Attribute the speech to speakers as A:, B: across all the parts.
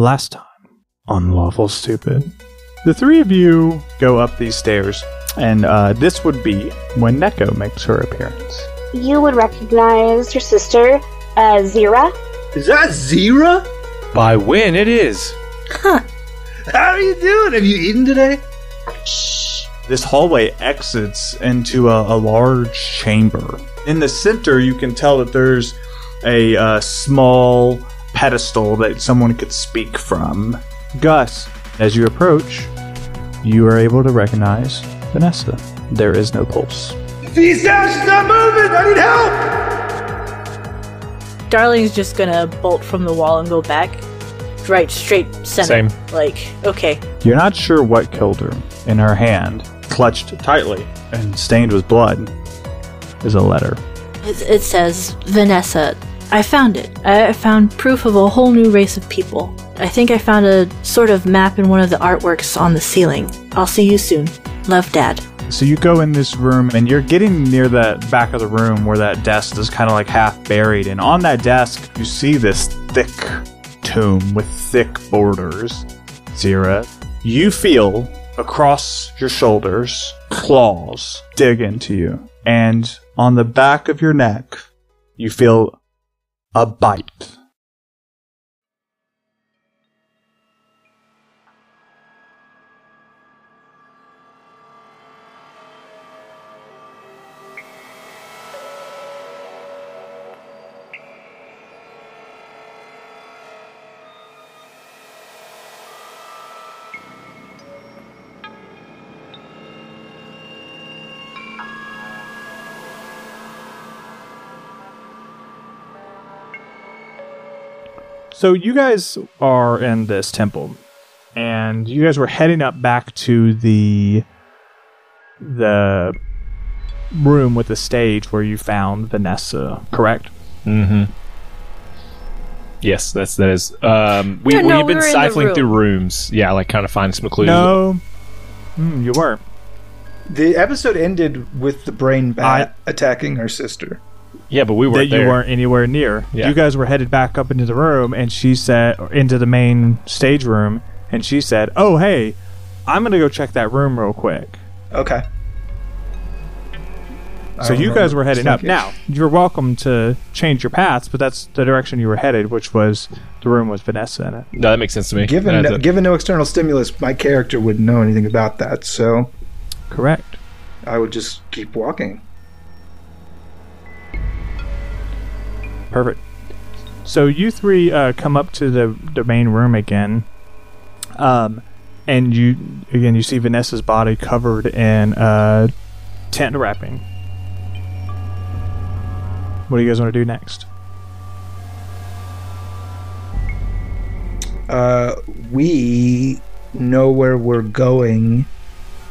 A: last time on Lawful Stupid. The three of you go up these stairs, and uh, this would be when Neko makes her appearance.
B: You would recognize your sister, uh, Zira.
C: Is that Zira?
D: By when it is.
B: Huh.
C: How are you doing? Have you eaten today?
B: Shh.
A: This hallway exits into a, a large chamber. In the center, you can tell that there's a uh, small pedestal that someone could speak from. Gus, as you approach, you are able to recognize Vanessa. There is no pulse.
C: These down, she's not moving! I need help!
E: Darling's just gonna bolt from the wall and go back. Right, straight center.
D: Same.
E: Like, okay.
A: You're not sure what killed her. In her hand, clutched tightly and stained with blood, is a letter.
E: It, it says, Vanessa, I found it. I found proof of a whole new race of people. I think I found a sort of map in one of the artworks on the ceiling. I'll see you soon. Love, Dad.
A: So you go in this room and you're getting near that back of the room where that desk is kind of like half buried. And on that desk, you see this thick tomb with thick borders. Zira, you feel across your shoulders claws dig into you. And on the back of your neck, you feel a bite. So you guys are in this temple, and you guys were heading up back to the the room with the stage where you found Vanessa. Correct?
D: Mm-hmm. Yes, that's that is. Um, we
E: No, no,
D: we've
E: we
D: been
E: were in room.
D: through rooms. Yeah, like kind of finding some clues.
A: No, Hmm, you weren't.
C: The episode ended with the brain bat attacking her sister.
D: Yeah, but we
A: That
D: weren't
A: you
D: there.
A: weren't anywhere near.
D: Yeah.
A: You guys were headed back up into the room, and she said into the main stage room, and she said, "Oh, hey, I'm gonna go check that room real quick."
C: Okay.
A: So you guys were heading up.
C: thinking.
A: Now you're welcome to change your paths, but that's the direction you were headed, which was the room with Vanessa in it.
D: No, that makes sense to me.
C: Given no,
D: thought-
C: given no external stimulus, my character wouldn't know anything about that, so
A: Correct.
C: I would just keep walking.
A: Perfect. So you three uh, come up to the the main room again, um, and you again you see Vanessa's body covered in uh, tent wrapping. What do you guys want to do next?
C: Uh, we know where we're going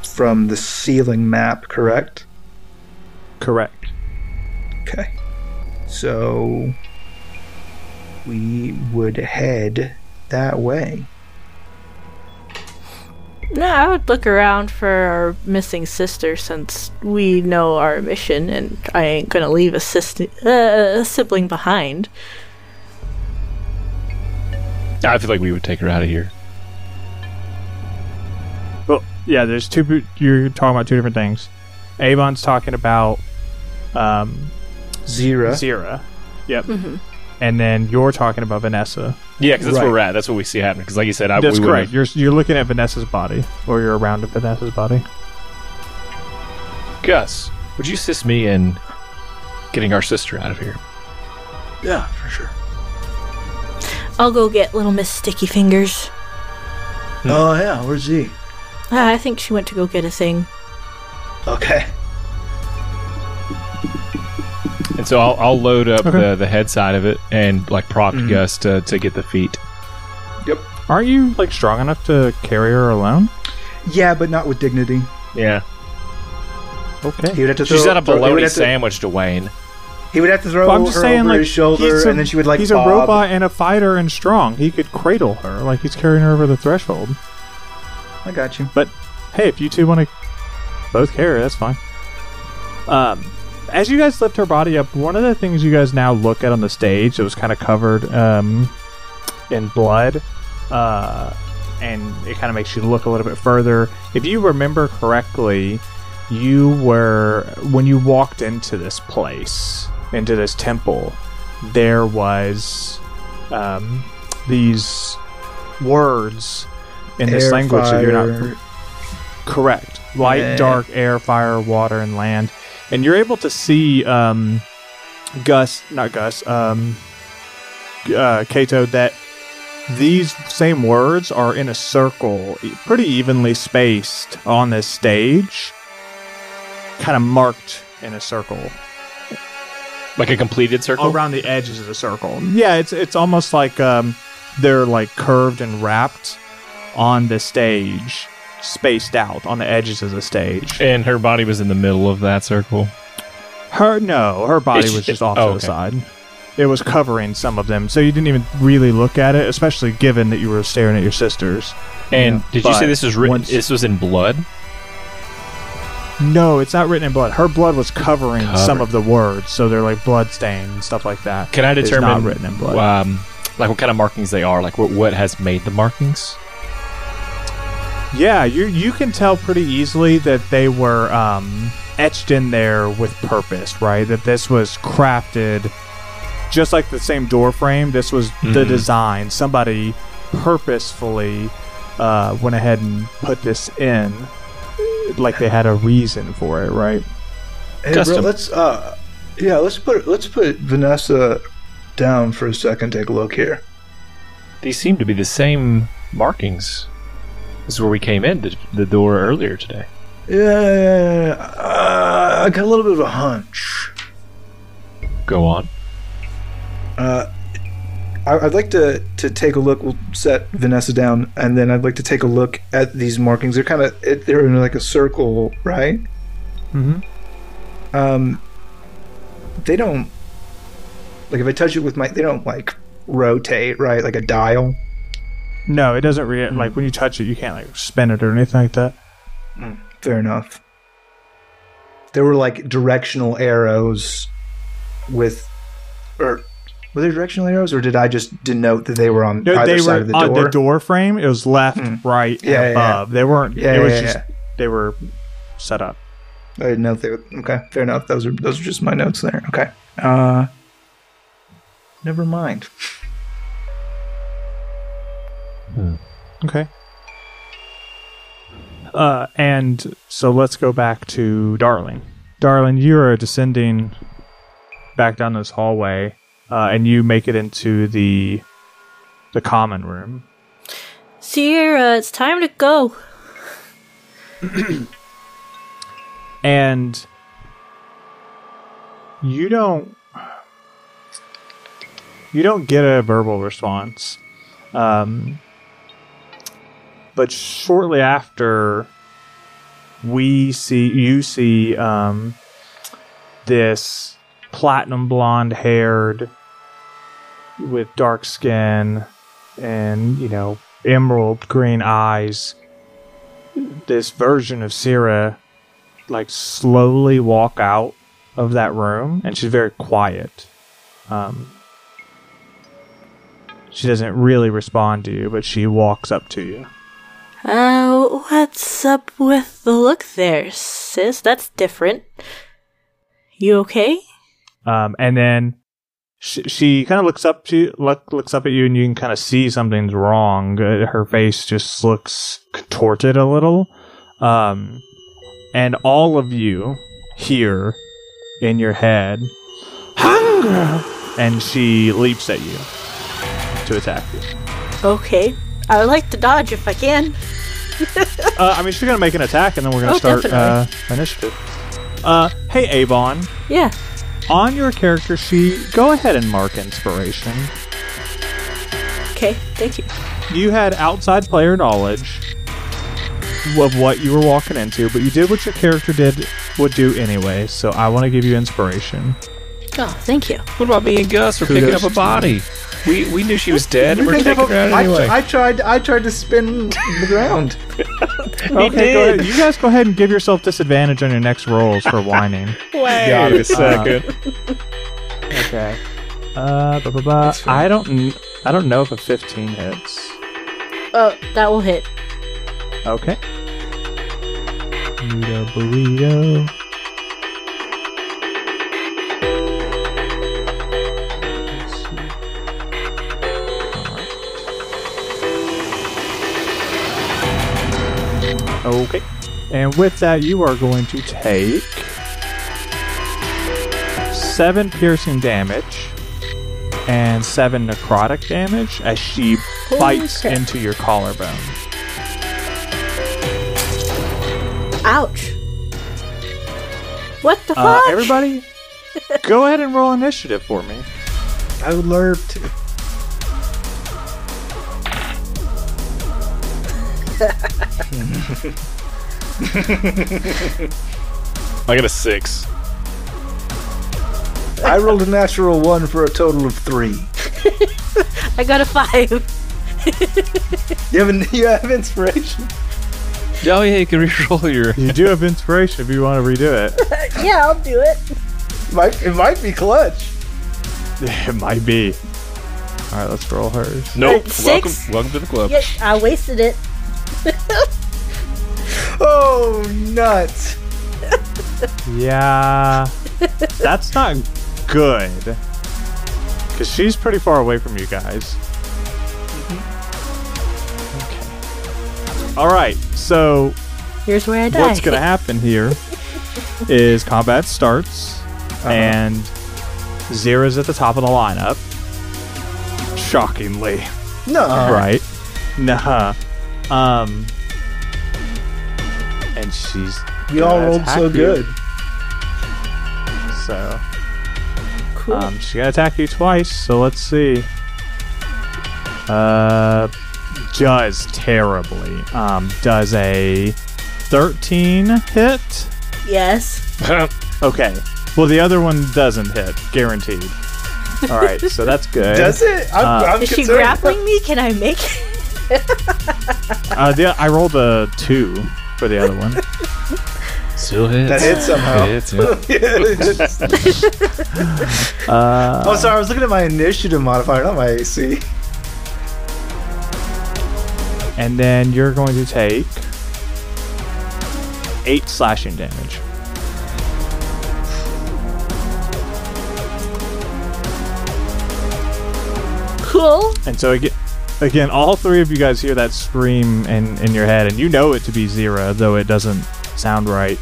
C: from the ceiling map, correct?
A: Correct.
C: Okay. So we would head that way.
E: No, I would look around for our missing sister since we know our mission and I ain't gonna leave a, sister, uh, a sibling behind.
D: I feel like we would take her out of here.
A: Well, yeah. There's two. You're talking about two different things. Avon's talking about um,
C: Zira.
A: Zira. Yep.
E: Mm-hmm.
A: And then you're talking about Vanessa.
D: Yeah, because that's
C: Right.
D: where we're at. That's what we see happening. Because, like you said, I,
A: That's
D: we
A: correct. You're you're looking at Vanessa's body, or you're around Vanessa's body.
D: Gus, would you assist me in getting our sister out of here?
C: Yeah, for sure.
E: I'll go get little Miss Sticky Fingers.
C: Oh yeah, where's he?
E: Ah, I think she went to go get a thing.
C: Okay.
D: And so I'll, I'll load up
A: Okay.
D: the, the head side of it and like prop
C: Mhm.
D: Gus to, to get the feet. Yep.
A: Aren't you like strong enough to carry her alone?
C: Yeah, but not with dignity.
D: Yeah.
A: Okay.
C: He would have to
D: She's
C: throw,
D: not a
C: throw- he would
D: bologna
C: have to-
D: sandwich, Dwayne.
C: He would have to throw
A: Well, I'm just
C: her
A: saying,
C: over
A: like
C: his shoulder,
A: a-
C: and then she would like.
A: he's
C: bob.
A: a robot and a fighter and strong. He could cradle her like he's carrying her over the threshold.
C: I got you.
A: But hey, if you two want to both carry her, that's fine. Um, as you guys lift her body up, one of the things you guys now look at on the stage that was kind of covered um, in blood uh, and it kind of makes you look a little bit further. If you remember correctly, you were when you walked into this place, into this temple, there was um, these words in this
C: Air,
A: language that you're not Correct. Light,
C: Yeah.
A: dark, air, fire, water, and land. And you're able to see um, Gus, not Gus, um, uh, Kato, that these same words are in a circle, pretty evenly spaced on this stage, kind of marked in a circle
D: Like a completed circle.
A: around the edges of the circle. Yeah, it's it's almost like um, they're like curved and wrapped on the stage, spaced out on the edges of the stage.
D: And her body was in the middle of that circle.
A: Her no, her body
D: It's-
A: was just
D: it-
A: off
D: oh,
A: to the
D: okay.
A: side. It was covering some of them, so you didn't even really look at it, especially given that you were staring at your sisters.
D: And
A: Yeah.
D: did you say this was written?
A: once-
D: This was in blood.
A: No, it's not written in blood. Her blood was covering some of the words, so they're like blood stained and stuff like that.
D: Can I
A: It's
D: determine
A: not written in blood.
D: Um, like what kind of markings they are? Like what what has made the markings?
A: Yeah, you you can tell pretty easily that they were um, etched in there with purpose, right? That this was crafted just like the same door frame. This was the
D: Mhm.
A: design. Somebody purposefully uh, went ahead and put this in, like they had a reason for it, right?
C: Hey, bro,
D: Custom.
C: let's uh, yeah, let's put let's put Vanessa down for a second. Take a look here.
D: These seem to be the same markings. This is where we came in the, the door earlier today.
C: Yeah, uh, I got a little bit of a hunch.
D: Go on.
C: Uh, I, I'd like to to take a look. We'll set Vanessa down, and then I'd like to take a look at these markings. They're kind of they're in like a circle, right?
A: Mm-hmm.
C: Um, they don't like if I touch it with my. They don't like rotate, right? Like a dial.
A: No, it doesn't re- like when you touch it, you can't like spin it or anything like that.
C: Fair enough. There were like directional arrows with, or were there directional arrows, or did I just denote that they were on
A: No,
C: either side of the
A: on
C: door?
A: the door frame. It was left,
C: Mm.
A: right,
C: Yeah,
A: and
C: yeah, yeah.
A: above. They weren't.
C: Yeah,
A: it was
C: yeah,
A: just
C: yeah.
A: they were set up.
C: I didn't know they were okay. Fair enough. Those are those are just my notes there. Okay. Uh, never mind.
A: Okay. Uh, and so let's go back to Darling. Darling, you are descending back down this hallway, uh, and you make it into the the common room.
E: Sierra, it's time to go.
A: and you don't you don't get a verbal response um, but shortly after we see you see um, this platinum blonde haired with dark skin and you know emerald green eyes this version of Syrah like slowly walk out of that room and she's very quiet. Um, she doesn't really respond to you but she walks up to you
E: Uh, what's up with the look there, sis? That's different. You okay?
A: um, and then she, she kind of looks up to look, looks up at you and you can kind of see something's wrong uh, her face just looks contorted a little um, and all of you hear in your head hunger and she leaps at you to attack you
E: Okay. I would like to dodge if I can.
A: Uh, I mean, she's gonna make an attack, and then we're gonna
E: Oh,
A: start uh, initiative. Uh, hey Avon,
E: Yeah.
A: on your character sheet, go ahead and mark inspiration.
E: Okay, thank you.
A: You had outside player knowledge of what you were walking into, but you did what your character did would do anyway. So I want to give you inspiration.
E: Oh, thank you.
D: What about me and Gus? We're
C: Kudos
D: picking up a body. We we knew she was dead, and we're
C: Think
D: taking
C: of
D: her out
C: I,
D: anyway.
C: I tried. I tried to spin the ground.
A: okay, go ahead. You guys go ahead and give yourself disadvantage on your next rolls for whining.
D: Wait
C: Got
D: a
C: it.
D: second.
A: Okay. Uh, ba, ba, ba.
C: That's fine.
A: I don't. kn- I don't know if a 15 hits.
E: Oh, that will hit.
A: Okay. Burrito, burrito. Okay. And with that, you are going to take seven piercing damage and seven necrotic damage as she bites
E: crap.
A: into your collarbone.
E: Ouch. What the
A: Uh,
E: fuck?
A: everybody, go ahead and roll initiative for me.
C: I would love to.
D: I got a six.
C: I rolled a natural one for a total of three.
E: I got a five.
C: You have, an, you have inspiration.
D: Oh yeah, you can re-roll your.
A: You do have inspiration if you want to redo it.
E: yeah, I'll do it.
C: Might, it might be clutch.
A: It might be. All right, let's roll hers.
D: Nope. Welcome, welcome to the club.
E: Yeah, I wasted it.
C: Oh, nuts.
A: Yeah, that's not good. Because she's pretty far away from you guys. Okay. All right, so
E: Here's where I die.
A: what's going to happen here is combat starts, and Zira's at the top of the lineup. Shockingly.
C: No.
A: right? Nah. Um. And she's.
C: We all rolled so
A: you.
C: good.
A: So,
E: Cool.
A: um, she's gonna attack you twice. So let's see. Uh, does terribly. Um, does a thirteen hit?
E: yes.
A: Okay. Well, the other one doesn't hit, guaranteed. All right, so that's good.
C: Does it? I'm,
A: Uh,
C: I'm
E: Is she grappling me? Can I make it?
A: Uh, the, I rolled a two for the other one.
D: Still hits.
C: That hit somehow.
D: Hits, yeah.
A: Uh,
C: oh, sorry. I was looking at my initiative modifier, not my AC.
A: and then you're going to take eight slashing damage.
E: Cool.
A: And so again, again, all three of you guys hear that scream in in your head, and you know it to be Zira, though it doesn't sound right.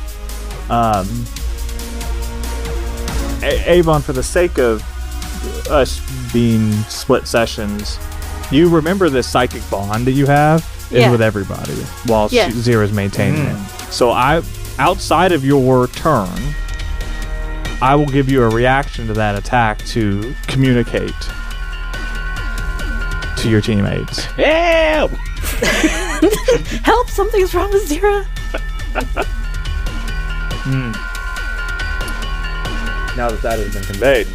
A: Um, A- Avon, for the sake of us being split sessions, you remember the psychic bond that you have is
E: Yeah.
A: with everybody while
E: Yeah.
A: she Zira's maintaining it. So I, outside of your turn, I will give you a reaction to that attack to communicate to your teammates.
D: Help!
E: Help! Something's wrong with Zira.
A: Now that that has been conveyed,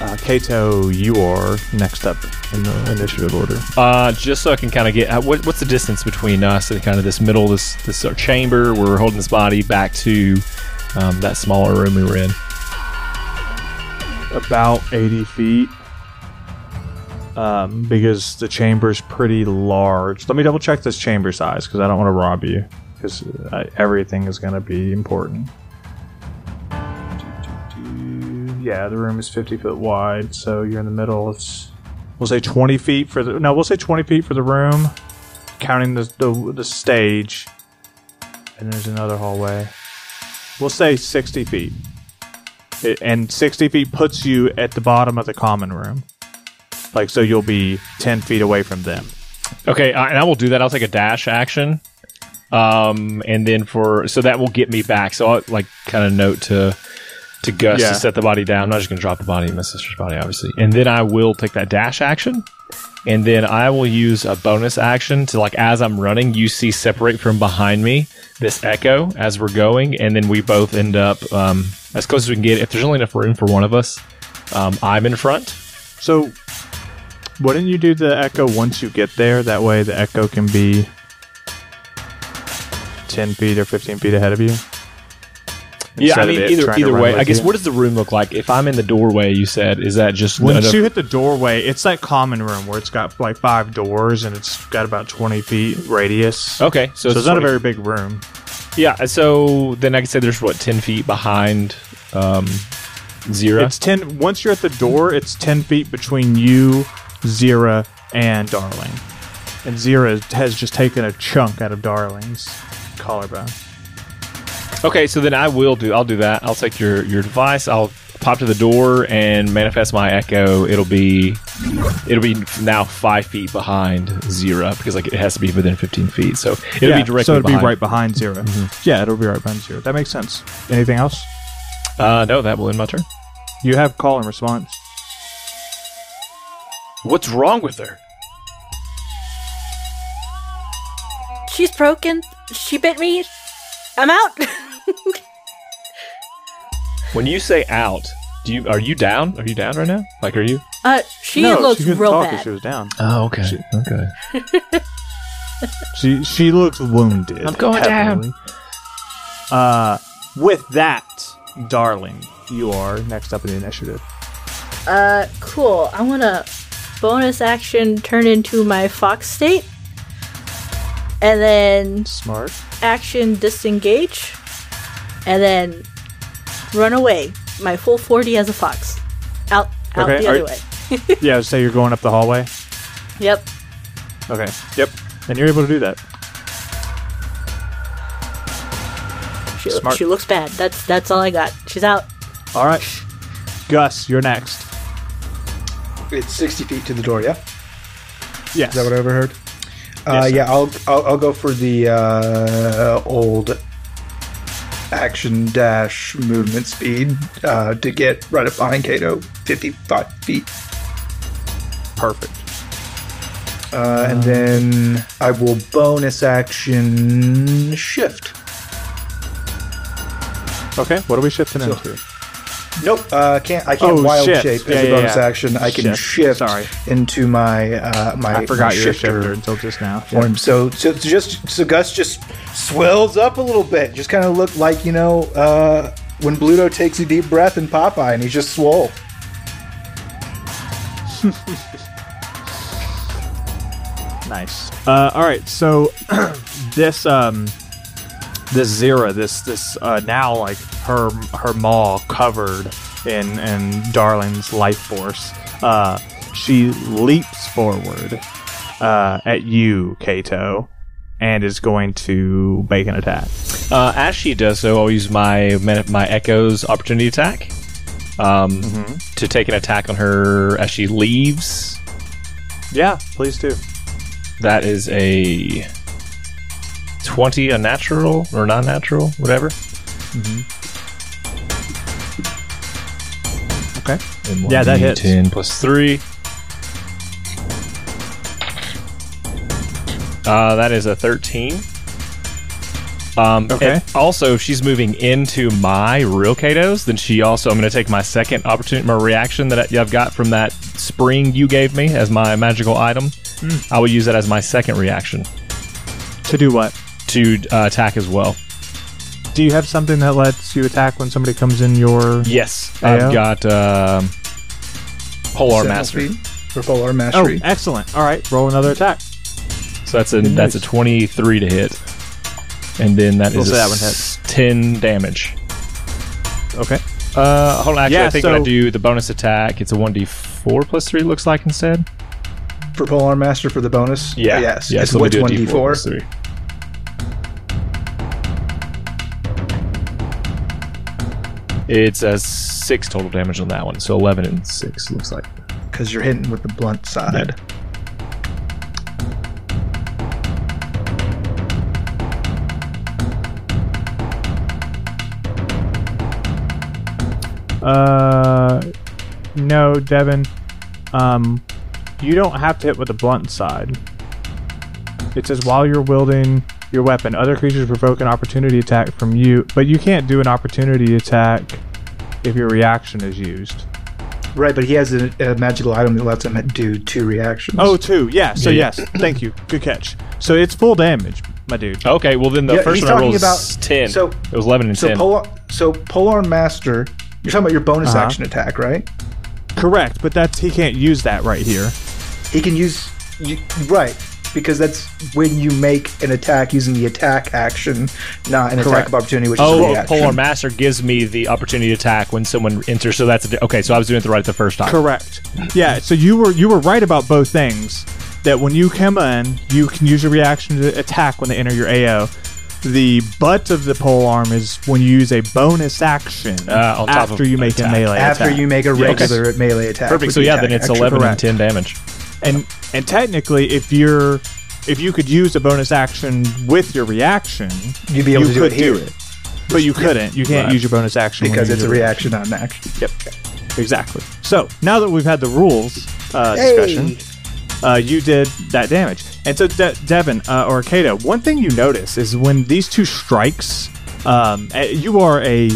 A: uh, Kato, you are next up in the initiative order.
D: Uh, just so I can kind of get uh, what, what's the distance between us and kind of this middle, this this uh, chamber where we're holding this body back to um, that smaller room we were in.
A: About 80 feet. Um, because the chamber's pretty large. Let me double check this chamber size because I don't want to rob you. Because uh, everything is going to be important. Yeah, the room is 50 foot wide, so you're in the middle. It's we'll say 20 feet for the no, we'll say 20 feet for the room, counting the the, the stage. And there's another hallway. We'll say 60 feet. It, and 60 feet puts you at the bottom of the common room. Like, so you'll be 10 feet away from them.
D: Okay, uh, and I will do that. I'll take a dash action, um, and then for so that will get me back. So I'll like kind of note to to Gus
A: Yeah.
D: to set the body down. I'm not just to drop the body in my sister's body, obviously. And then I will take that dash action, and then I will use a bonus action to like as I'm running, you see separate from behind me this echo as we're going, and then we both end up um, as close as we can get. If there's only enough room for one of us, um, I'm in front.
A: So, wouldn't you do the echo once you get there? That way the echo can be 10 feet or 15 feet ahead of you?
D: Yeah, I
A: instead
D: mean either either way. I guess
A: you.
D: what does the room look like? If I'm in the doorway, you said is that just
A: Once
D: enough-
A: you hit the doorway, it's that common room where it's got like five doors and it's got about 20 feet radius.
D: okay? So,
A: so it's not a very big room.
D: yeah. So then I could say there's what ten feet behind um, Zira.
A: It's 10. Once you're at the door, it's 10 feet between you, Zira, and Darling. And Zira has just taken a chunk out of Darling's collarbone.
D: Okay, so then I will do. I'll do that. I'll take your your device. I'll pop to the door and manifest my echo. It'll be it'll be now five feet behind Zira because like it has to be within fifteen feet. So it'll
A: yeah,
D: be directly.
A: so it'll
D: behind.
A: be right behind 0 Yeah, it'll be right behind Zira. That makes sense. Anything else?
D: Uh, no, that will end my turn.
A: You have call and response.
D: What's wrong with her?
E: She's broken. She bit me. I'm out.
D: When you say out, do you are you down? Are you down right now? Like, are you?
E: uh, she
A: no,
E: looks
A: she couldn't
E: real
A: talk if
E: bad.
A: She was down.
D: Oh, okay, okay.
A: She she looks wounded.
D: I'm going down.
A: Uh, with that, Darling, you are next up in the initiative.
E: Uh, cool. I want to bonus action turn into my fox state, and then
A: Smart.
E: action disengage, and then run away. My full forty as a fox, out out
A: Okay,
E: the
A: are-
E: other way.
A: Yeah, say you're going up the hallway.
E: Yep.
A: Okay. Yep. And you're able to do that.
E: She,
A: Smart.
E: she looks bad. That's that's all I got. She's out.
A: All right. Gus, you're next.
C: It's 60 feet to the door, yeah?
A: Yes.
C: Is that what I overheard? Uh, yeah, I'll, I'll I'll go for the uh, old action dash movement speed uh, to get right up behind Kato, 55 feet.
A: Perfect.
C: Uh, and then I will bonus action shift.
A: Okay. What are we shifting
C: So-
A: into?
C: Nope, uh, can't. I can't
A: Oh,
C: wild
A: shift.
C: shape
A: Yeah,
C: as a bonus
A: yeah.
C: action. I can
A: Shift.
C: shift
A: Sorry.
C: into my uh, my.
A: I forgot
C: my
A: you were a
C: shifter
A: shifter until just now.
C: form. So, so so just so Gus just swells up a little bit. Just kind of look like you know uh, when Bluto takes a deep breath in Popeye, and he's just swole.
A: Nice. Uh, all right. So this um this Zira, this this uh, now like her her maw covered in in Darling's life force. Uh, she leaps forward uh, at you, Kato, and is going to make an attack.
D: Uh, as she does so, I'll use my my Echo's opportunity attack um, to take an attack on her as she leaves.
A: Yeah, please do.
D: That is a twenty, a natural or non-natural, whatever.
A: Okay. Yeah, that hits.
D: Ten plus three. Uh, that is a thirteen. Um,
A: Okay.
D: also, if she's moving into my real Katos, then she also. I'm going to take my second opportunity, my reaction that I've got from that spring you gave me as my magical item.
A: Hmm.
D: I will use that as my second reaction
A: To do what?
D: to uh, attack as well.
A: Do you have something that lets you attack when somebody comes in your?
D: Yes,
A: AO?
D: I've got um
C: Polearm
D: Mastery.
C: For Polearm Mastery.
A: Oh, excellent. All right, roll another attack.
D: So that's a
A: Good
D: that's nice.
A: a
D: 23 to hit. And then that
A: we'll
D: is
A: that one
D: hits. 10 damage.
A: Okay.
D: Uh, hold on. Actually,
A: yeah,
D: I think so, I do the bonus attack, it's a 1d4 plus 3, looks like, instead.
C: For Polearm Master for the bonus? Yeah. Yes.
D: Yeah,
C: it's
D: so do 1d4. It's a 6 total damage on that one. So 11 and 6 looks like.
C: because you're hitting with the blunt side.
A: Uh, no, Devin. Um, you don't have to hit with the blunt side. It says while you're wielding your weapon, other creatures provoke an opportunity attack from you, but you can't do an opportunity attack if your reaction is used.
C: Right, but he has a, a magical item that lets him do two reactions.
A: Oh, two. Yeah. So
D: Yeah, yeah.
A: yes, thank you. Good catch. So it's full damage, my dude.
D: Okay, well then the
C: Yeah,
D: first
C: he's
D: one I rolled
C: talking
D: was
C: about-
D: ten.
C: so-
D: it was eleven and
C: So
D: ten.
C: pole, so polearm master. You're talking about your bonus
A: Uh-huh.
C: action attack, right?
A: Correct, but that's he can't use that right here.
C: He can use you, right because that's when you make an attack using the attack action, not an attack of opportunity, which
D: oh,
C: is a
D: well,
C: reaction.
D: Polearm Master gives me the opportunity to attack when someone enters. So that's a okay. So I was doing it the right the first time.
A: Correct. Yeah, so you were you were right about both things. That when you come in, you can use your reaction to attack when they enter your AO. The butt of the pole arm is when you use a bonus action
D: Uh,
A: after you make
D: attack.
A: a melee
C: After
A: attack.
C: you make a
D: okay.
C: regular melee attack.
D: Perfect. So yeah, then it's eleven
A: correct.
D: and ten damage.
A: And and technically, if you're if you could use a bonus action with your reaction,
C: You'd be able
A: you
C: to do it here.
A: do it, but you couldn't. You can't
D: Right.
A: use your bonus action
C: because it's a
A: your
C: reaction, not an action.
A: Yep, exactly. So now that we've had the rules uh,
C: Hey!
A: discussion, uh, you did that damage. And so, De- Devin uh, or Kato, one thing you notice is when these two strikes, um, uh, you are a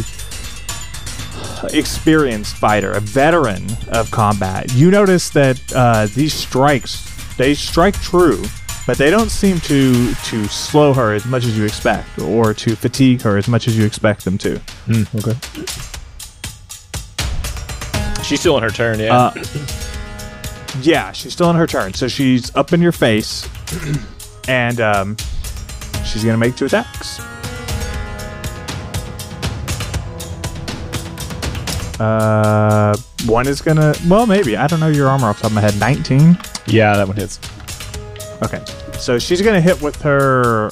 A: experienced fighter, a veteran of combat. You notice that uh, these strikes they strike true, but they don't seem to to slow her as much as you expect, or to fatigue her as much as you expect them to.
D: okay. She's still in her turn. Yeah.
A: Uh, yeah, she's still in her turn, so she's up in your face, and um, she's gonna make two attacks. Uh, one is gonna. Well, maybe I don't know your armor off the top of my head. Nineteen.
D: yeah, that one hits.
A: Okay, so she's gonna hit with her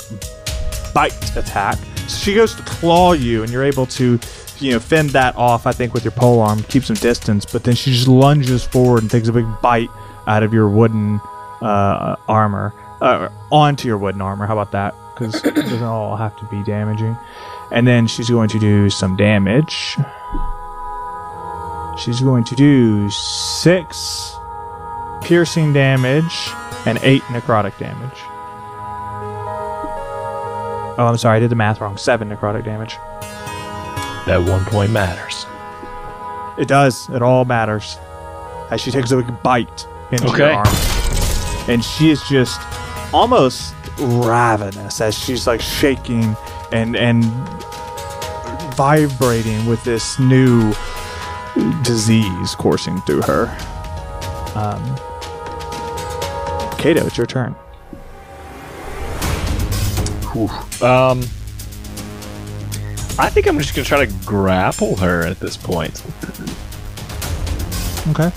A: bite attack. So she goes to claw you, and you're able to, you know, fend that off. I think with your pole arm, keep some distance. But then she just lunges forward and takes a big bite out of your wooden uh, armor, uh, onto your wooden armor. How about that? Because it doesn't all have to be damaging. And then she's going to do some damage. She's going to do six piercing damage and eight necrotic damage. Oh, I'm sorry, I did the math wrong. Seven necrotic damage.
D: That one point matters.
A: It does. It all matters. As she takes a big bite into
D: Okay.
A: your arm. And she is just almost ravenous as she's like shaking and and vibrating with this new disease coursing through her. Um, Kato, it's your turn.
D: Um, I think I'm just gonna try to grapple her at this point.
A: Okay.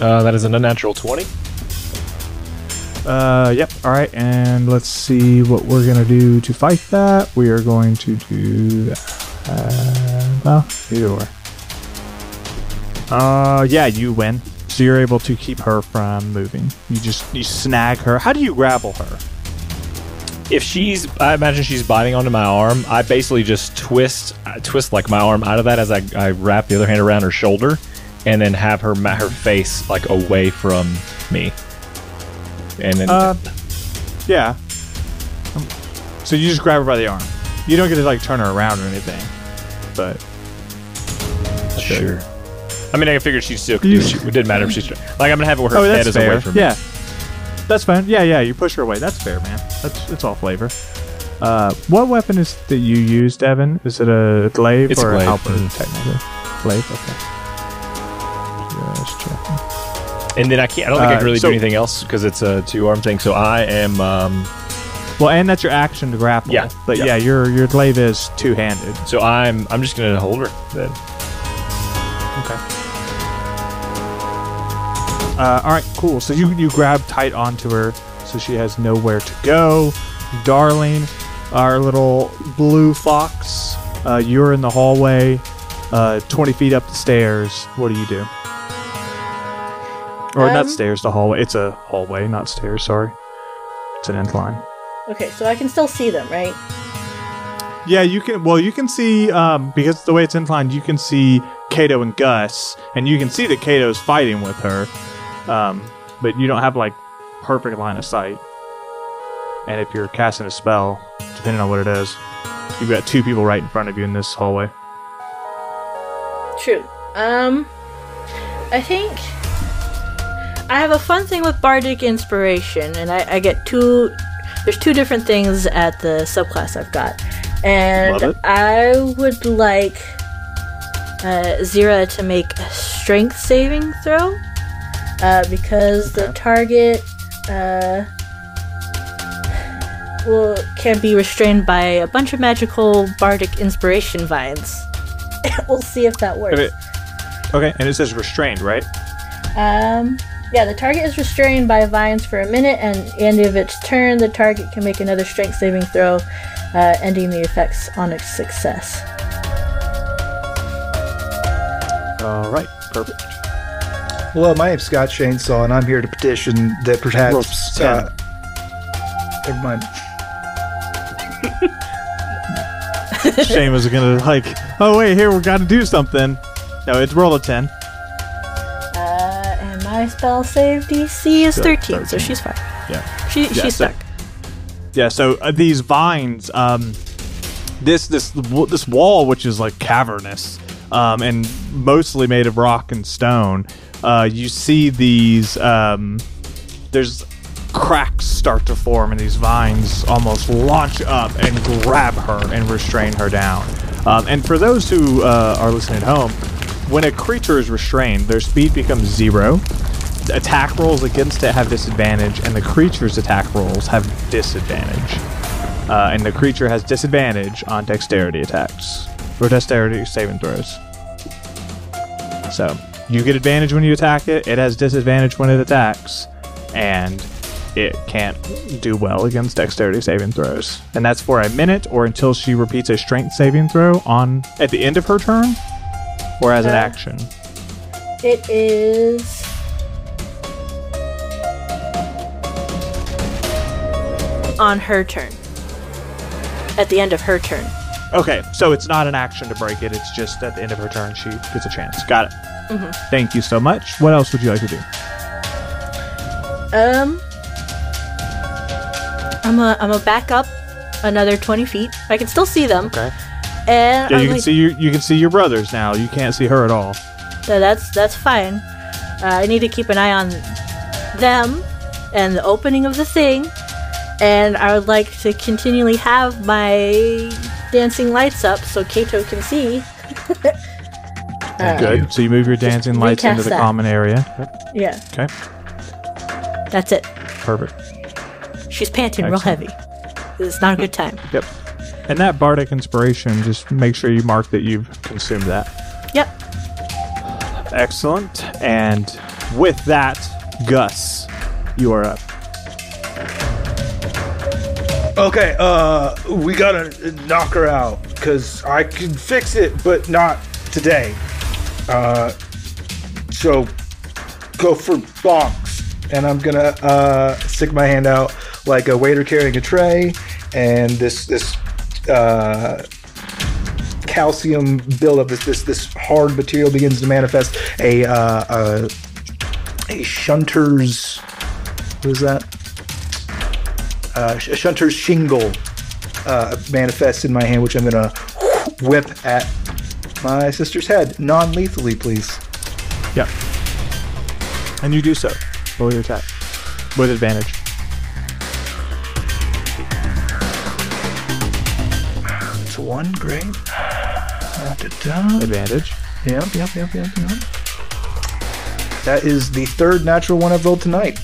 D: Uh, that is an unnatural twenty.
A: Uh, yep. All right, and let's see what we're gonna do to fight that. We are going to do that. Uh, well, either or. Uh, yeah, you win. So you're able to keep her from moving. You just you snag her. How do you grapple her?
D: If she's, I imagine she's biting onto my arm. I basically just twist, I twist like my arm out of that as I, I wrap the other hand around her shoulder, and then have her her face like away from me. And then
A: Uh, yeah. Um, So you just grab her by the arm. You don't get to like turn her around or anything. But
D: sure. I mean, I figured she'd still.
A: You-
D: She, it didn't matter if she's like I'm gonna have it where her
A: oh,
D: head is
A: fair.
D: away from me.
A: yeah, that's fine. Yeah, yeah. You push her away. That's fair, man. That's it's all flavor. Uh, what weapon is that you used, Evan? Is it a glaive
D: It's
A: or a, halberd?
D: Mhm.
A: Technically, glaive. Okay. Just checking.
D: And then I can't. I don't think I
A: Uh,
D: can really
A: so-
D: do anything else because it's a two arm thing. So I am. Um,
A: Well, and that's your action to grapple.
D: Yeah,
A: But
D: yeah.
A: yeah, your your glaive is two handed.
D: so I'm. I'm just gonna hold her then.
A: Uh, all right, cool. So you you grab tight onto her, so she has nowhere to go. Darling, our little blue fox. Uh, you're in the hallway, uh, twenty feet up the stairs. What do you do? Or not
E: Um,
A: stairs, the hallway. It's a hallway, not stairs. Sorry, it's an incline.
E: Okay, so I can still see them, right?
A: Yeah, you can. Well, you can see um, because the way it's inclined, you can see Kato and Gus, and you can see that Kato's fighting with her, um, but you don't have like perfect line of sight. And if you're casting a spell, depending on what it is, you've got two people right in front of you in this hallway.
E: True. Um, I think I have a fun thing with bardic inspiration, and I, I get two. there's two different things at the subclass I've got, and. I would like uh, Zira to make a strength saving throw uh, because the target uh, will can be restrained by a bunch of magical bardic inspiration vines. we'll see if that works.
A: Okay. Okay, and it says restrained, right?
E: Um, yeah, the target is restrained by vines for a minute, and at end of its turn, the target can make another strength saving throw, uh, ending the effects on its success.
A: All right, perfect.
C: Hello, my name's Scott Chainsaw, and I'm here to petition that perhaps.
A: Ropes,
C: Uh, never mind.
A: Shane is gonna like, oh wait, here we got to do something. No, it's roll a ten.
E: Uh, and my spell save DC is
A: So,
E: 13, so
A: 13.
E: she's fine.
A: Yeah.
E: She,
A: Yeah,
E: she's
A: so-
E: stuck.
A: Yeah. So uh, these vines, um, this this this wall, which is like cavernous, um, and mostly made of rock and stone. Uh, you see these. Um, there's cracks start to form, and these vines almost launch up and grab her and restrain her down. Um, and for those who uh, are listening at home, when a creature is restrained, their speed becomes zero. Attack rolls against it have disadvantage, and the creature's attack rolls have disadvantage. Uh, and the creature has disadvantage on dexterity attacks or dexterity saving throws. So you get advantage when you attack it. It has disadvantage when it attacks, and it can't do well against dexterity saving throws. And that's for a minute or until she repeats a strength saving throw on at the end of her turn, or as an
E: Uh,
A: action.
E: It is. On her turn. At the end of her turn.
A: Okay, so it's not an action to break it. It's just at the end of her turn she gets a chance. Got it. Thank you so much. What else would you like to do?
E: Um, I'm a I'm a back up another 20 feet. I can still see them.
A: Okay.
E: And
A: Yeah,
E: I'm
A: you can
E: like,
A: see your you can see your brothers now. You can't see her at all.
E: so that's that's fine. Uh, I need to keep an eye on them and the opening of the thing. And I would like to continually have my dancing lights up so Kato can see.
A: Good. So you move your dancing lights into the
E: that.
A: common area. Yep.
E: Yeah,
A: Okay.
E: that's it.
A: Perfect.
E: She's panting real heavy. It's not a good time.
A: Yep. And that bardic inspiration, just make sure you mark that you've consumed that.
E: Yep.
A: Excellent. And with that, Gus, you are up.
C: Okay, uh, we gotta knock her out because I can fix it, but not today. Uh, so go for bonks, and I'm gonna uh stick my hand out like a waiter carrying a tray, and this this uh calcium buildup, this this this hard material begins to manifest. A uh, a, a shunter's what is that? uh, a shunter's shingle uh, manifests in my hand, which I'm gonna whip at my sister's head non-lethally, please.
A: Yep. And you do so. Roll your attack. With advantage.
C: It's one, great.
A: Advantage.
C: Yep, yep, yep, yep, yep. That is the third natural one I've rolled tonight.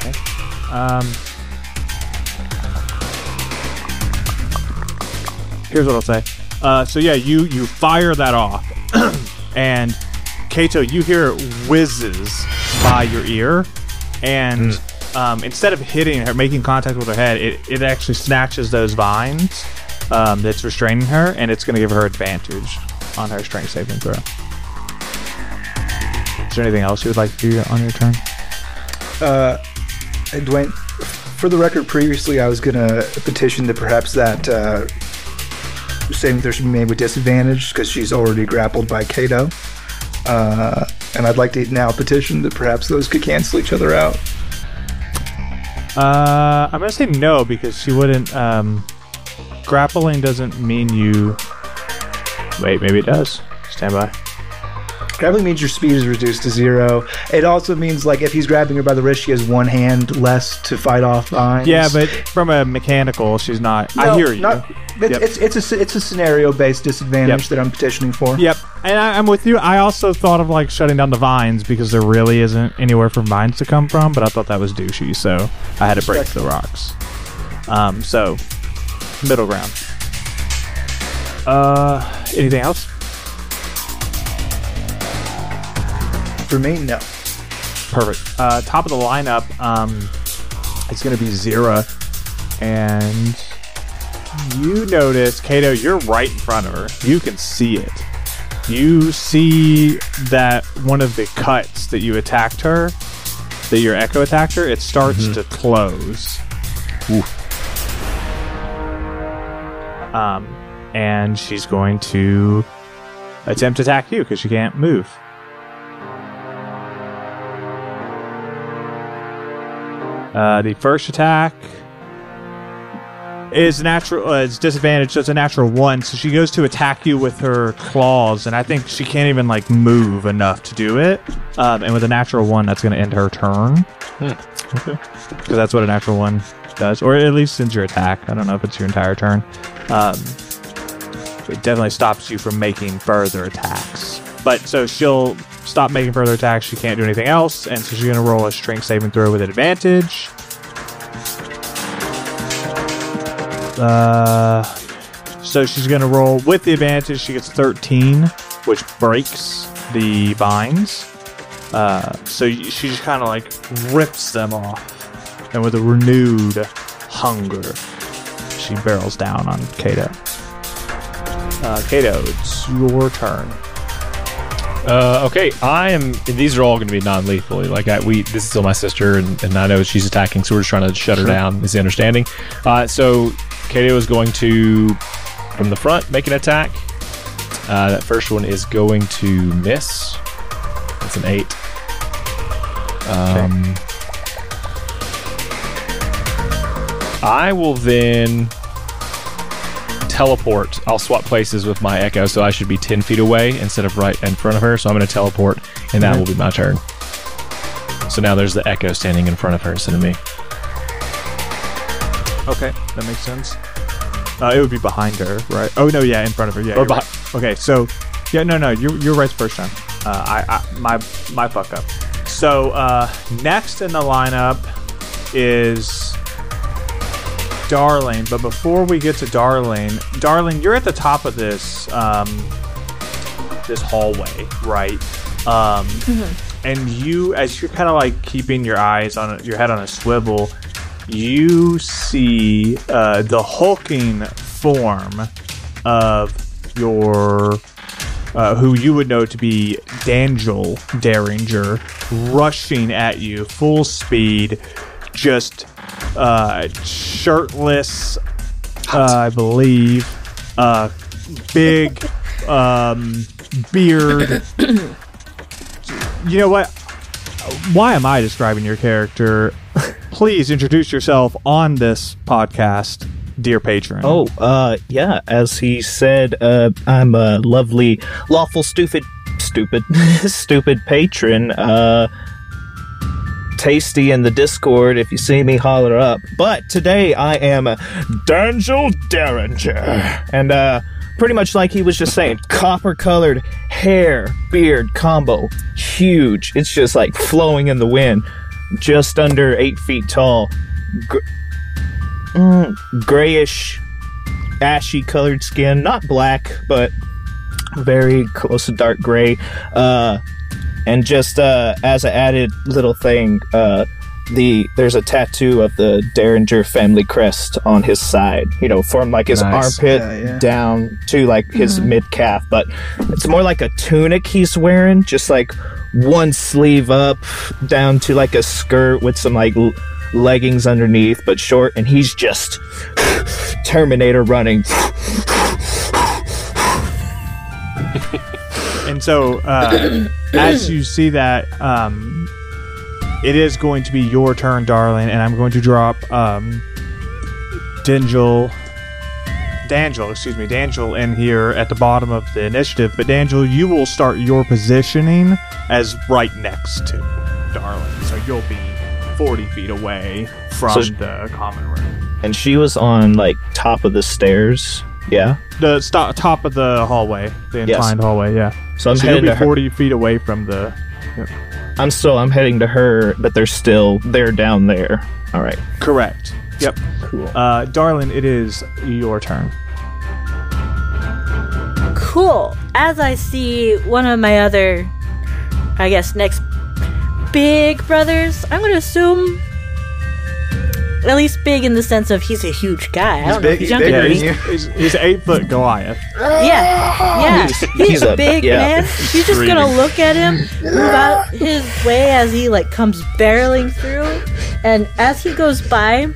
C: Okay.
A: Um, here's what I'll say. Uh, so yeah, you you fire that off, and Kato, you hear it whizzes by your ear, and um, instead of hitting her, making contact with her head, it, it actually snatches those vines um, that's restraining her, and it's going to give her advantage on her strength saving throw. Is there anything else you would like to do on your turn?
C: Uh, Dwayne, for the record, previously I was gonna petition that perhaps that uh, saving throw should be made with disadvantage because she's already grappled by Kato. Uh, and I'd like to now petition that perhaps those could cancel each other out.
A: Uh, I'm gonna say no because she wouldn't. Um, grappling doesn't mean you. Wait, maybe it does. Stand by.
C: Grappling means your speed is reduced to zero. It also means like if he's grabbing her by the wrist, she has one hand less to fight off vines.
A: Yeah, but from a mechanical, she's not. I hear you.
C: Not, it's,
A: Yep.
C: it's it's a it's a scenario based disadvantage
A: Yep.
C: that I'm petitioning for.
A: Yep, and I, I'm with you. I also thought of like shutting down the vines because there really isn't anywhere for vines to come from, but I thought that was douchey, so I had to break the rocks. Um, so middle ground. Uh, anything else?
C: For me, no.
A: Perfect. Uh, top of the lineup, um, it's going to be Zira, and you notice, Kato, you're right in front of her. You can see it. You see that one of the cuts that you attacked her, that your echo attacked her, it starts to close. Um, and she's going to attempt to attack you because she can't move. Uh, the first attack is natural. Uh, it's disadvantage, so it's a natural one. So she goes to attack you with her claws, and I think she can't even like move enough to do it. Um, and with a natural one, that's going to end her turn. Because that's what a natural one does, or at least ends your attack. I don't know if it's your entire turn. Um, it definitely stops you from making further attacks. But so she'll stop making further attacks. She can't do anything else, and so she's going to roll a strength saving throw with advantage. Uh, so she's going to roll with the advantage. She gets 13, which breaks the binds. Uh, so she just kind of like rips them off, and with a renewed hunger, she barrels down on Kato. Uh, Kato, it's your turn.
D: Uh, okay, I am. These are all going to be non-lethal. Like I, we, this is still my sister, and, and I know she's attacking, so we're just trying to shut her down. Is the understanding? Uh, so Kato is going to, from the front, make an attack. Uh, that first one is going to miss. That's an eight. Um, I will then teleport. I'll swap places with my echo, so I should be 10 feet away instead of right in front of her. So I'm going to teleport, and that will be my turn. So now there's the echo standing in front of her instead of me.
A: Okay, that makes sense. Uh, it would be behind her, right? Oh no, yeah, in front of her. Yeah.
D: Or
A: you're right. Okay, so yeah, no, no, you're you're right the first time. Uh, I, I my my fuck up. So uh, next in the lineup is Darling, but before we get to Darling, Darling, you're at the top of this um, this hallway, right? Um, and you, as you're kind of like keeping your eyes on your head on a swivel, you see uh, the hulking form of your uh, who you would know to be Dangel Derringer rushing at you full speed, just uh, shirtless, uh, I believe, uh, big um, beard. you know what? Why am I describing your character? Please introduce yourself on this podcast, dear patron.
F: Oh, uh, yeah. As he said, uh, I'm a lovely, lawful, stupid, stupid, stupid patron. Uh, tasty in the Discord. If you see me, holler up. But today I am a Dangel Derringer, and uh, pretty much like he was just saying, copper-colored hair, beard combo, huge. It's just like flowing in the wind. Just under eight feet tall. Gr- mm, grayish, ashy colored skin. Not black, but very close to dark gray. Uh, and just uh, as an added little thing, uh, the there's a tattoo of the Derringer family crest on his side. You know, from like his
D: Nice.
F: armpit
C: Yeah, yeah.
F: down to like his mid calf, but it's more like a tunic he's wearing, just like one sleeve up down to like a skirt with some like l- leggings underneath, but short, and he's just Terminator running.
A: And so, uh, as you see that, um, it is going to be your turn, darling, and I'm going to drop um, Dingel D'Angelo, excuse me, D'Angelo in here at the bottom of the initiative. But D'Angelo, you will start your positioning as right next to Darling, so you'll be forty feet away from
F: So-
A: the common room,
F: And she was on like top of the stairs. Yeah.
A: the sto- top of the hallway, the
F: Yes.
A: inclined hallway. Yeah,
F: So I'm
A: so you'll be
F: to her.
A: forty feet away from the.
F: I'm still I'm heading to her, but they're still they're down there. All right.
A: Correct. Yep.
F: Cool.
A: Uh, Darling, it is your turn.
E: Cool. As I see one of my other, I guess, next big brothers, I'm going to assume. At least big in the sense of he's a huge guy. I don't know
C: big-
E: if he's
C: he's bigger
E: than
C: than you.
A: He's, he's eight foot Goliath.
E: Yeah, yeah.
F: He's-
E: He's,
F: he's
E: a
F: a-
E: big
F: yeah.
E: man. He's just gonna look at him, move out his way as he like comes barreling through, and as he goes by,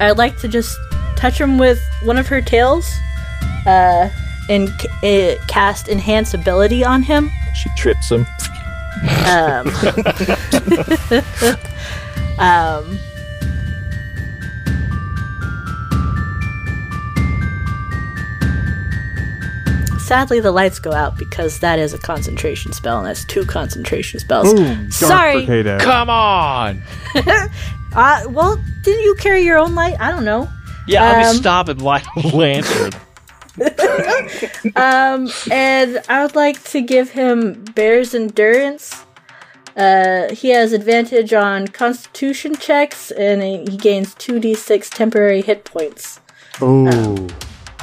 E: I'd like to just touch him with one of her tails, uh, and uh, cast enhance ability on him.
F: She trips him.
E: Um, um, sadly, the lights go out because that is a concentration spell, and that's two concentration spells.
A: Boom.
E: Sorry.
D: Come on.
E: Uh, well, didn't you carry your own light? I don't know.
D: Yeah, I'll
E: Um,
D: be stopping light a lantern.
E: Um, and I would like to give him Bear's Endurance. Uh, he has advantage on Constitution checks, and he gains 2d6 temporary hit points.
A: Ooh,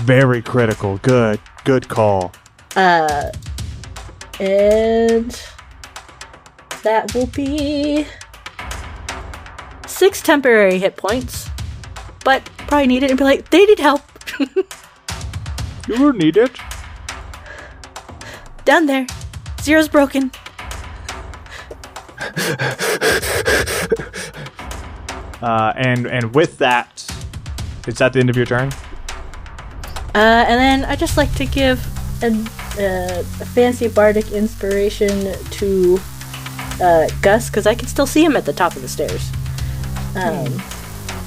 A: very critical. Good, good call.
E: Uh, and that will be six temporary hit points. But probably need it and be like, they need help
A: You will need it.
E: down there. Zero's broken.
A: Uh, and and with that, is that the end of your turn?
E: Uh, and then I just like to give a, uh, a fancy bardic inspiration to uh, Gus because I can still see him at the top of the stairs. Um,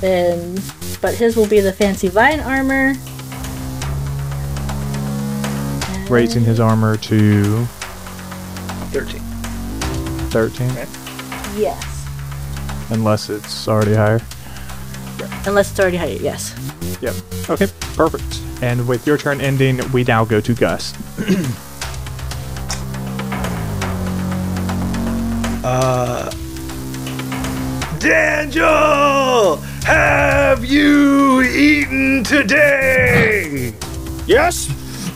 E: and but his will be the fancy vine armor.
A: Raising his armor to
C: 13.
A: thirteen,
E: Yes,
A: unless it's already higher.
E: Unless it's already high. Yes.
A: Yep. Okay. Perfect. And with your turn ending, we now go to Gus.
C: Uh, Daniel, have you eaten today?
F: Yes,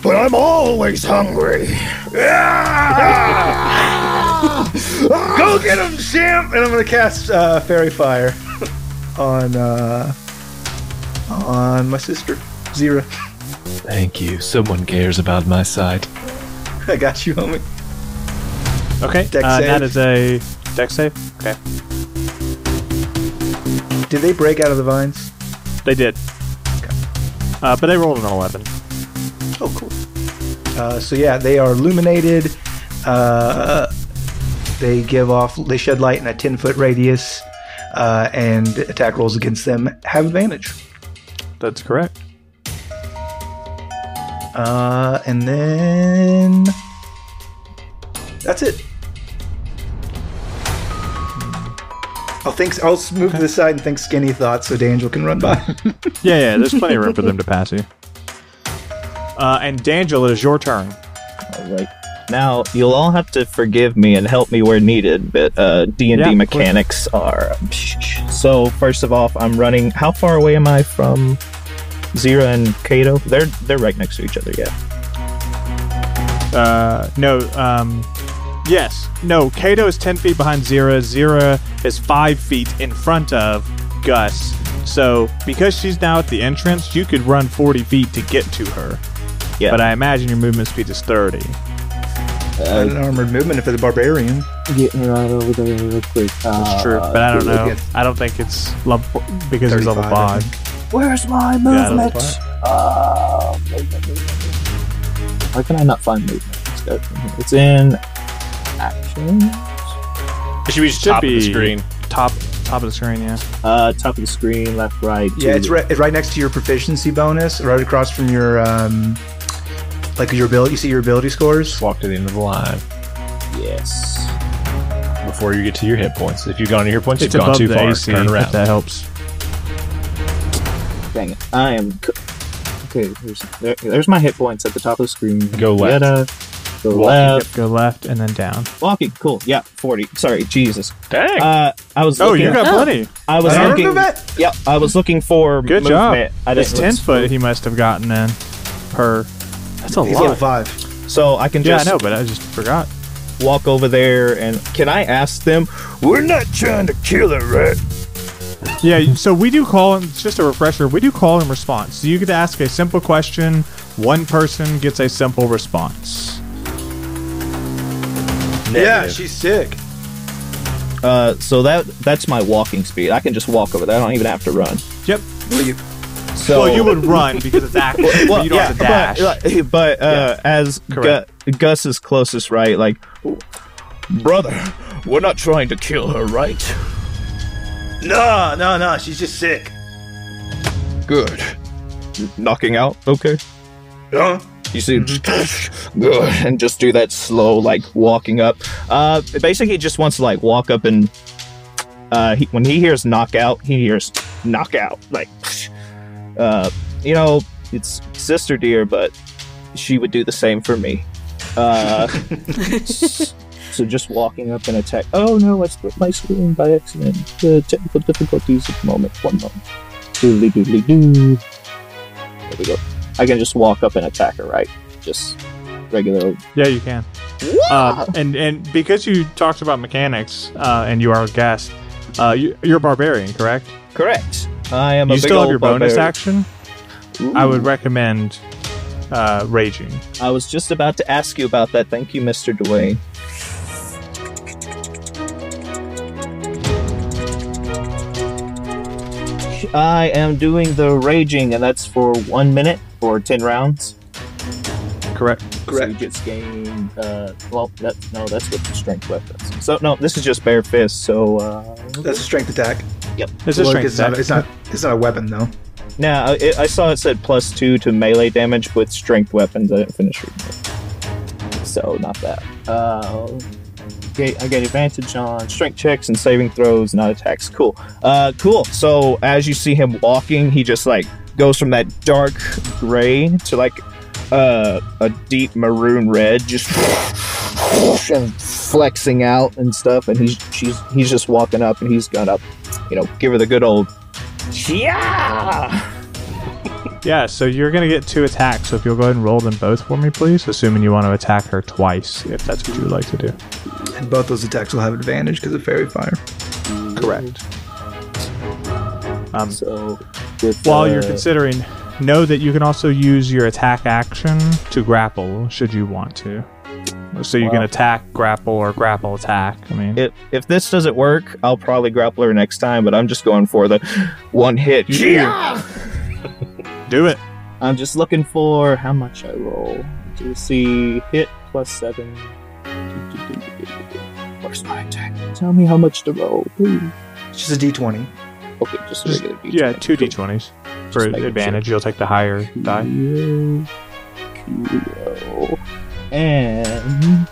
F: but I'm always hungry.
C: Go get him, champ! And I'm gonna cast uh, Faerie Fire on uh, on my sister Zira.
D: Thank you. Someone cares about my side.
C: I got you, homie.
A: Okay.
C: Dex
A: uh,
C: save.
A: That is a dex save. Okay.
C: Did they break out of the vines?
A: They did. Uh, but they rolled an eleven.
C: Oh, cool. Uh, so yeah, they are illuminated. Uh, they give off, they shed light in a ten foot radius, uh, and attack rolls against them have advantage.
A: That's correct.
C: Uh, and then that's it. I'll think. I'll move to the side and think skinny thoughts so D'Angelo can run by.
A: Yeah, yeah. There's plenty of room for them to pass you. Uh, and D'Angelo, it is your turn.
F: All right. Now you'll all have to forgive me and help me where needed, but uh, D and D mechanics are. So first of all, I'm running. How far away am I from Zira and Kato? They're they're right next to each other. Yeah.
A: Uh, no, um, yes. No, Kato is 10 feet behind Zira. Zira is 5 feet in front of Gus. So, because she's now at the entrance, you could run 40 feet to get to her.
F: Yeah.
A: But I imagine your movement speed is 30.
C: an armored movement if it's a barbarian.
G: Getting right over there real quick.
A: That's true.
G: Uh,
A: But I don't know. I don't think it's level because he's level
C: 35, I
A: 5.
G: Where's my
A: Yeah, I don't
G: movement? Uh, why can I not find movement? Let's go from here. It's in actions.
D: It should be
A: Should
D: top of the screen.
A: Top. top of the screen. Yeah.
F: Uh, top of the screen, left, right.
C: Yeah,
F: to
C: it's right, it's right next to your proficiency bonus, right across from your um, like your ability. You see your ability scores.
D: Walk to the end of the line
F: Yes.
D: before you get to your hit points. If you've gone to your hit points,
A: It's
D: you've gone
A: above
D: too
A: the
D: far.
A: AC.
D: Turn around.
A: If that helps.
F: Dang it. I am. Co- okay, there's, there, there's my hit points at the top of the screen.
D: Go left.
F: Yada, go
A: Walking,
F: left.
A: yep, go left and then down.
F: Walking. Cool. Yeah, 40. Sorry, Jesus.
D: Dang.
F: Uh, I was
A: Oh,
F: looking,
A: you got plenty.
F: I was
C: Armor
F: looking.
C: movement?
F: Yep, I was looking for
A: Good
F: movement.
A: job.
F: I
A: That's
F: didn't
A: ten
F: look-
A: foot. He must have gotten in per. That's a
C: He's level
A: lot.
C: five.
F: So I can
A: Yeah, I
F: just
A: know, but I just forgot.
F: walk over there and can I ask them? We're not trying to kill her, right?
A: Yeah, so we do call him. It's just a refresher. We do call and response. So you get to ask a simple question. One person gets a simple response.
C: Yeah, she's sick.
F: Uh, so that that's my walking speed. I can just walk over there. I don't even have to run.
A: Yep.
F: So
A: well, you would run because it's active. but
F: well,
A: you don't
F: yeah,
A: have to dash.
F: but, but uh, as Gu- Gus is closest, right? Like, brother, we're not trying to kill her, right?
C: No, no, no. She's just sick.
F: Good. Knocking out, okay.
C: Huh?
F: You see, good, and just do that slow, like walking up. Uh, basically, he just wants to like walk up and uh, he, when he hears knockout, he hears knockout. Like, uh, you know, it's sister dear, but she would do the same for me. Uh, s- so just walking up and attack. Oh no, I split my screen by accident. Uh, technical difficulties at the moment. One moment. Doodly doodly doo. There we go. I can just walk up and attack her, right? Just regular.
A: Yeah, you can. Uh, and and because you talked about mechanics uh, and you are a guest, uh, you, you're a barbarian, correct?
F: Correct. I am a
A: you still have your bonus
F: barbarian.
A: action. I would recommend uh, raging.
F: I was just about to ask you about that. Thank you, Mr. Dwayne. I am doing the raging, and that's for one minute for ten rounds.
A: Correct.
F: So you just gain. Uh, well, that, no, that's with the strength weapons. So no, this is just bare fist. So uh,
C: That's a strength attack.
A: This is
C: Look,
A: strength
C: it's not,
A: attack.
C: it's not. It's not a weapon though.
F: now I, I saw it said plus two to melee damage with strength weapons. I didn't finish reading it. So not that. Uh, okay, I get advantage on strength checks and saving throws, not attacks. Cool. Uh, cool. So as you see him walking, he just like goes from that dark gray to like uh, a deep maroon red, just and flexing out and stuff. And he's she's he's just walking up, and he's gonna, you know, give her the good old yeah.
A: Yeah, so you're gonna get two attacks. So if you'll go ahead and roll them both for me, please, assuming you want to attack her twice, if that's what you would like to do.
C: And both those attacks will have advantage because of faerie fire.
A: Correct. Um,
F: So with
A: while you're considering, know that you can also use your attack action to grapple, should you want to. So you can attack, grapple, or grapple attack. I mean,
F: if if this doesn't work, I'll probably grapple her next time. But I'm just going for the one hit. Yeah.
A: Do it.
F: I'm just looking for how much I roll to see hit plus seven. Where's my attack? Tell me how much to roll, please.
C: It's just a D twenty.
F: Okay, just a regular d20.
A: Yeah, two
F: Cool.
A: d20s for
F: making
A: advantage. You'll take the higher die.
F: Kilo, kilo, and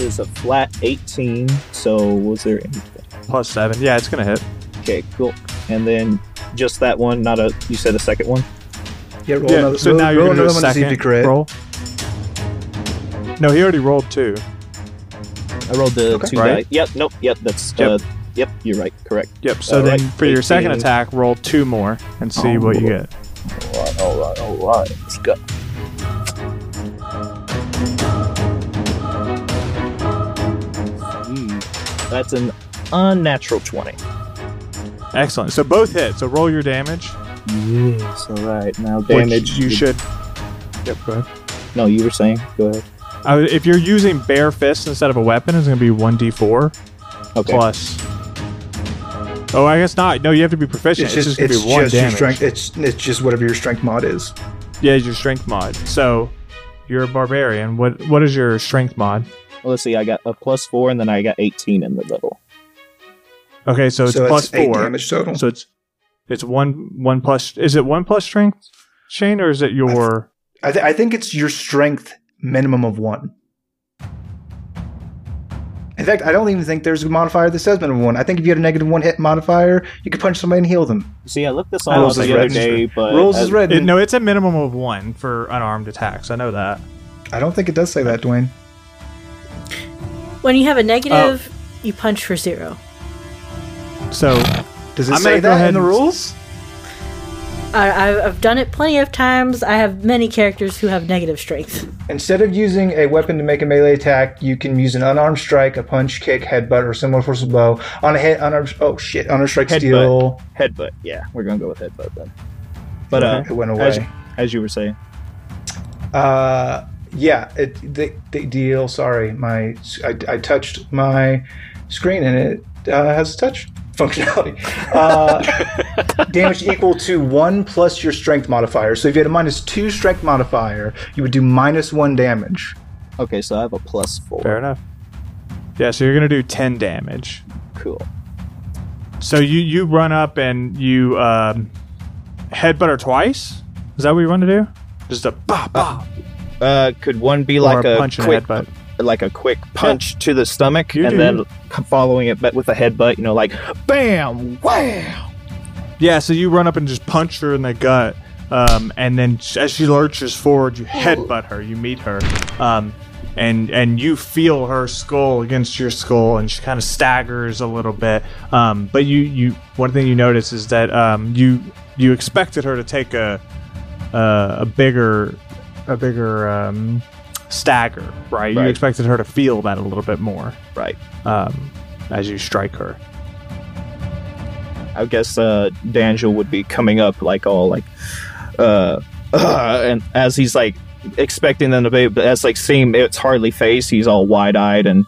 F: is a flat 18. So was there anything?
A: Plus seven. Yeah, it's gonna hit.
F: Okay, cool. And then just that one, not a. You said a second one.
C: Yeah, roll
A: yeah.
C: another.
A: so
C: roll,
A: now you're
C: roll
A: gonna do a
C: another one to see if you
A: second roll. No, he already rolled two.
F: I rolled the
C: Okay.
F: two
A: Right.
F: die. Yep. Nope. Yep. That's.
A: Yep.
F: Uh, yep. You're right. Correct.
A: Yep. So
F: All
A: then
F: right,
A: for your second attack, roll two more and see
F: Oh,
A: what you get.
F: All right. All right. All right. Let's go. That's an unnatural 20.
A: Excellent. So both hit. So roll your damage.
F: Yes, all right. Now
A: which
F: damage.
A: you should. Yep. Go ahead.
F: No, you were saying. Go ahead.
A: Uh, if you're using bare fists instead of a weapon, it's going to be 1d4
F: Okay.
A: plus. Oh, I guess not. No, you have to be proficient.
C: It's
A: It's,
C: just,
A: just,
C: it's
A: going to be one
C: just your strength. It's it's just whatever your strength mod is.
A: Yeah, it's your strength mod. So you're a barbarian. What what is your strength mod?
F: Well, let's see. I got a plus four, and then I got 18 in the middle.
A: Okay, so it's
C: so
A: plus
C: it's eight
A: four.
C: damage total.
A: So it's it's one one plus. Is it one plus strength, Shane, or is it your?
C: I, th- I think it's your strength minimum of one. In fact, I don't even think there's a modifier that says minimum one. I think if you had a negative one hit modifier, you could punch somebody and heal them.
F: See, I looked this all
A: was
F: up the other
C: registered.
F: day, but
C: Rules is red.
A: It, no, it's a minimum of one for unarmed attacks. I know that.
C: I don't think it does say that, Dwayne.
E: When you have a negative, you punch for zero.
A: So
C: Does it
A: I'm
C: say that in the rules?
E: I, I- I've done it plenty of times. I have many characters who have negative strength.
C: Instead of using a weapon to make a melee attack, you can use an unarmed strike, a punch, kick, headbutt, or similar force of blow on a hit. Unarmed. Oh shit! Unarmed strike,
F: Headbutt.
C: steal.
F: headbutt. Yeah, we're gonna go with headbutt then. But uh,
C: it went
F: as,
C: away.
F: as you were saying,
C: Uh, yeah, it, the, the deal. Sorry, my I, I touched my screen and it uh, has touch functionality. Uh, damage equal to one plus your strength modifier. So if you had a minus two strength modifier, you would do minus one damage.
F: okay, so I have a plus four.
A: fair enough. Yeah, so you're gonna do ten damage.
F: Cool.
A: So you you run up and you um, headbutt her twice. Is that what you want to do? Just a bah bah
F: Uh, could one be like
A: a
F: a, quick,
A: headbutt.
F: like a quick punch to the stomach,
A: You
F: and
A: do.
F: then following it but with a headbutt? You know, like bam, wow.
A: Yeah, so you run up and just punch her in the gut, um, and then as she lurches forward, you headbutt her. You meet her, um, and and you feel her skull against your skull, and she kind of staggers a little bit. Um, but you you one thing you notice is that um, you you expected her to take a a, a bigger a bigger um, stagger, right? You
F: Right.
A: expected her to feel that a little bit more
F: Right.
A: um, as you strike her.
F: I guess uh, Daniel would be coming up like all like, uh, uh, and as he's like expecting them to be, but as like seeing it's hardly face, he's all wide eyed and.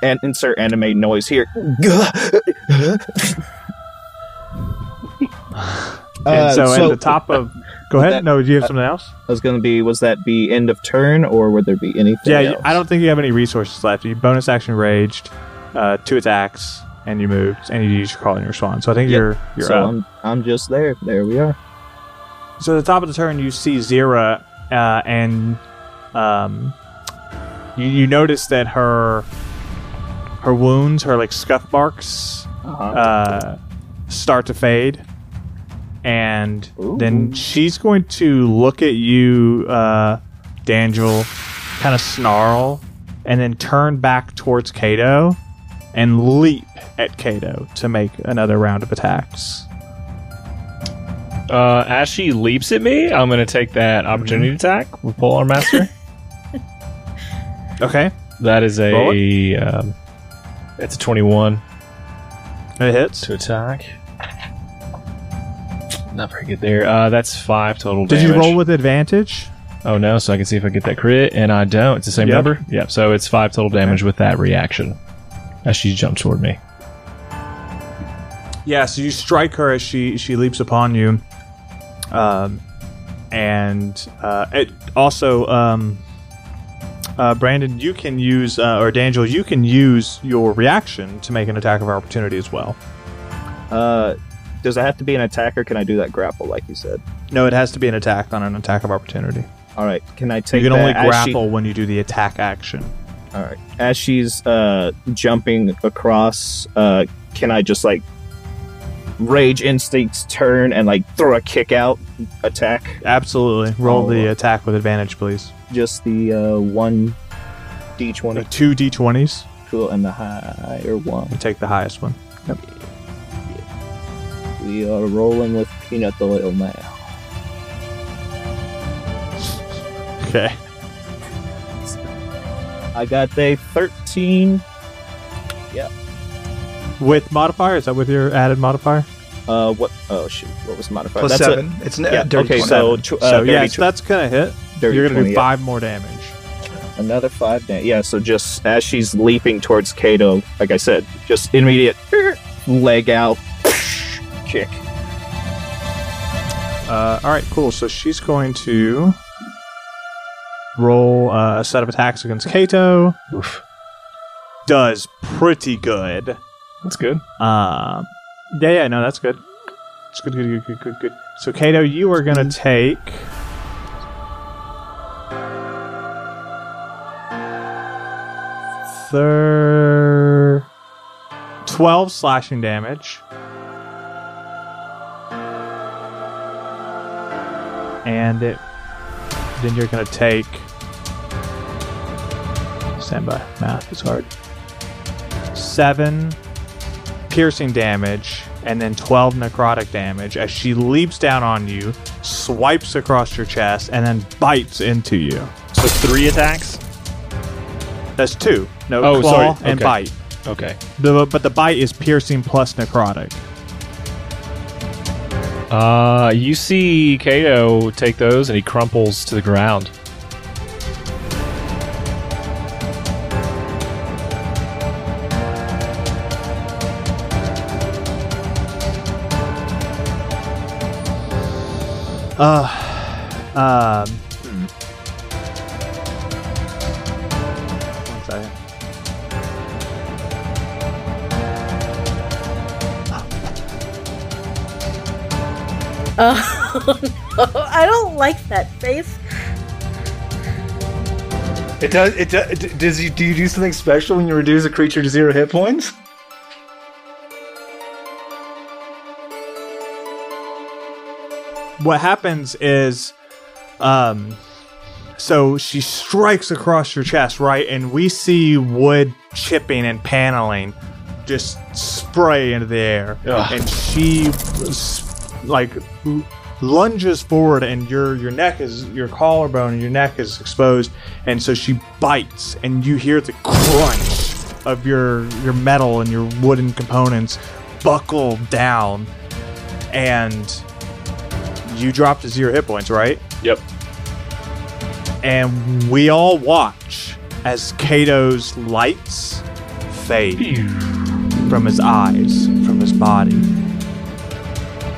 F: And insert anime noise here.
A: And
F: Uh,
A: so,
F: so-
A: at the top of, go ahead.
F: that-
A: no, do you have something else?
F: I was going to be was that be end of turn or would there be anything
A: Yeah,
F: else?
A: I don't think you have any resources left. You bonus action raged, uh, two attacks, and you moved, and you used your call and your swan. So I think
F: Yep.
A: you're you're
F: so
A: up.
F: I'm, I'm just there there we are
A: So at the top of the turn, you see Zira, uh, and um, you, you notice that her her wounds, her like scuff marks,
F: uh-huh.
A: uh, start to fade. And
F: Ooh.
A: then she's going to look at you, uh, Dangel, kind of snarl, and then turn back towards Kato and leap at Kato to make another round of attacks.
D: Uh, as she leaps at me, I'm going to take that opportunity attack with Polearm Master.
A: Okay.
D: that is
A: Roll
D: a. Um, it's a 21
A: It hits.
D: to attack. Not very good there. Uh, that's five total
A: Did
D: damage.
A: you roll with advantage?
D: Oh no, so I can see if I get that crit, and I don't. It's the same
A: Yep.
D: number. Yep. So it's five total damage with that reaction as she jumps toward me.
A: Yeah, so you strike her as she she leaps upon you, um, and uh, it also um, uh, Brandon, you can use uh, or Dangel, you can use your reaction to make an attack of opportunity as well.
F: uh does it have to be an attack or can i do that grapple like you said
A: No, it has to be an attack on an attack of opportunity.
F: all right can i take
A: you can
F: that
A: only
F: as she-
A: grapple when you do the attack action.
F: all right as she's uh jumping across uh can i just like rage instincts turn and like throw a kick out attack
A: Absolutely, roll
F: Oh.
A: the attack with advantage, please.
F: just the uh one
A: The
F: d20
A: two d20s.
F: cool and the higher one
A: You take the highest one.
F: We are rolling with peanut oil now
A: Okay.
F: i got a 13 Yeah.
A: With modifier, is that with your added modifier?
F: uh what oh shoot what was modified
C: Plus
F: That's a-
C: seven. it's n-
F: yeah,
C: dirty
F: okay
C: 20.
F: so tw- uh,
A: so
F: dirty
A: yeah,
F: tw-
A: so that's gonna hit.
F: dirty
A: You're gonna
F: 20,
A: do
F: yeah.
A: five more damage.
F: Another five damage. Yeah, so just as she's leaping towards Kato, like I said, just immediate leg out, kick.
A: Uh, all right, cool. So she's going to roll uh, a set of attacks against Kato. Does pretty good.
D: That's good.
A: Um, yeah, yeah, no, that's good. It's good, good, good, good, good, good. So, Kato, you are gonna take. Thir... 12 slashing damage. And it. Then you're gonna take. Stand by. Math is hard. Seven piercing damage and then 12 necrotic damage as she leaps down on you, swipes across your chest, and then bites into you.
D: So three attacks.
A: That's two. No,
D: Oh,
A: claw
D: sorry.
A: and
D: Okay.
A: bite.
D: Okay.
A: The, but the bite is piercing plus necrotic.
D: Uh, you see Kato take those and he crumples to the ground.
A: Um,
E: I don't like that face.
C: It does. It does. Does you do you do something special when you reduce a creature to zero hit points?
A: what happens is um so she strikes across your chest right and we see wood chipping and paneling just spray into the air
D: Ugh.
A: and she s- like lunges forward and your your neck is your collarbone and your neck is exposed and so she bites and you hear the crunch of your your metal and your wooden components buckle down and you drop to zero hit points, right?
D: Yep.
A: And we all watch as Kato's lights fade from his eyes, from his body.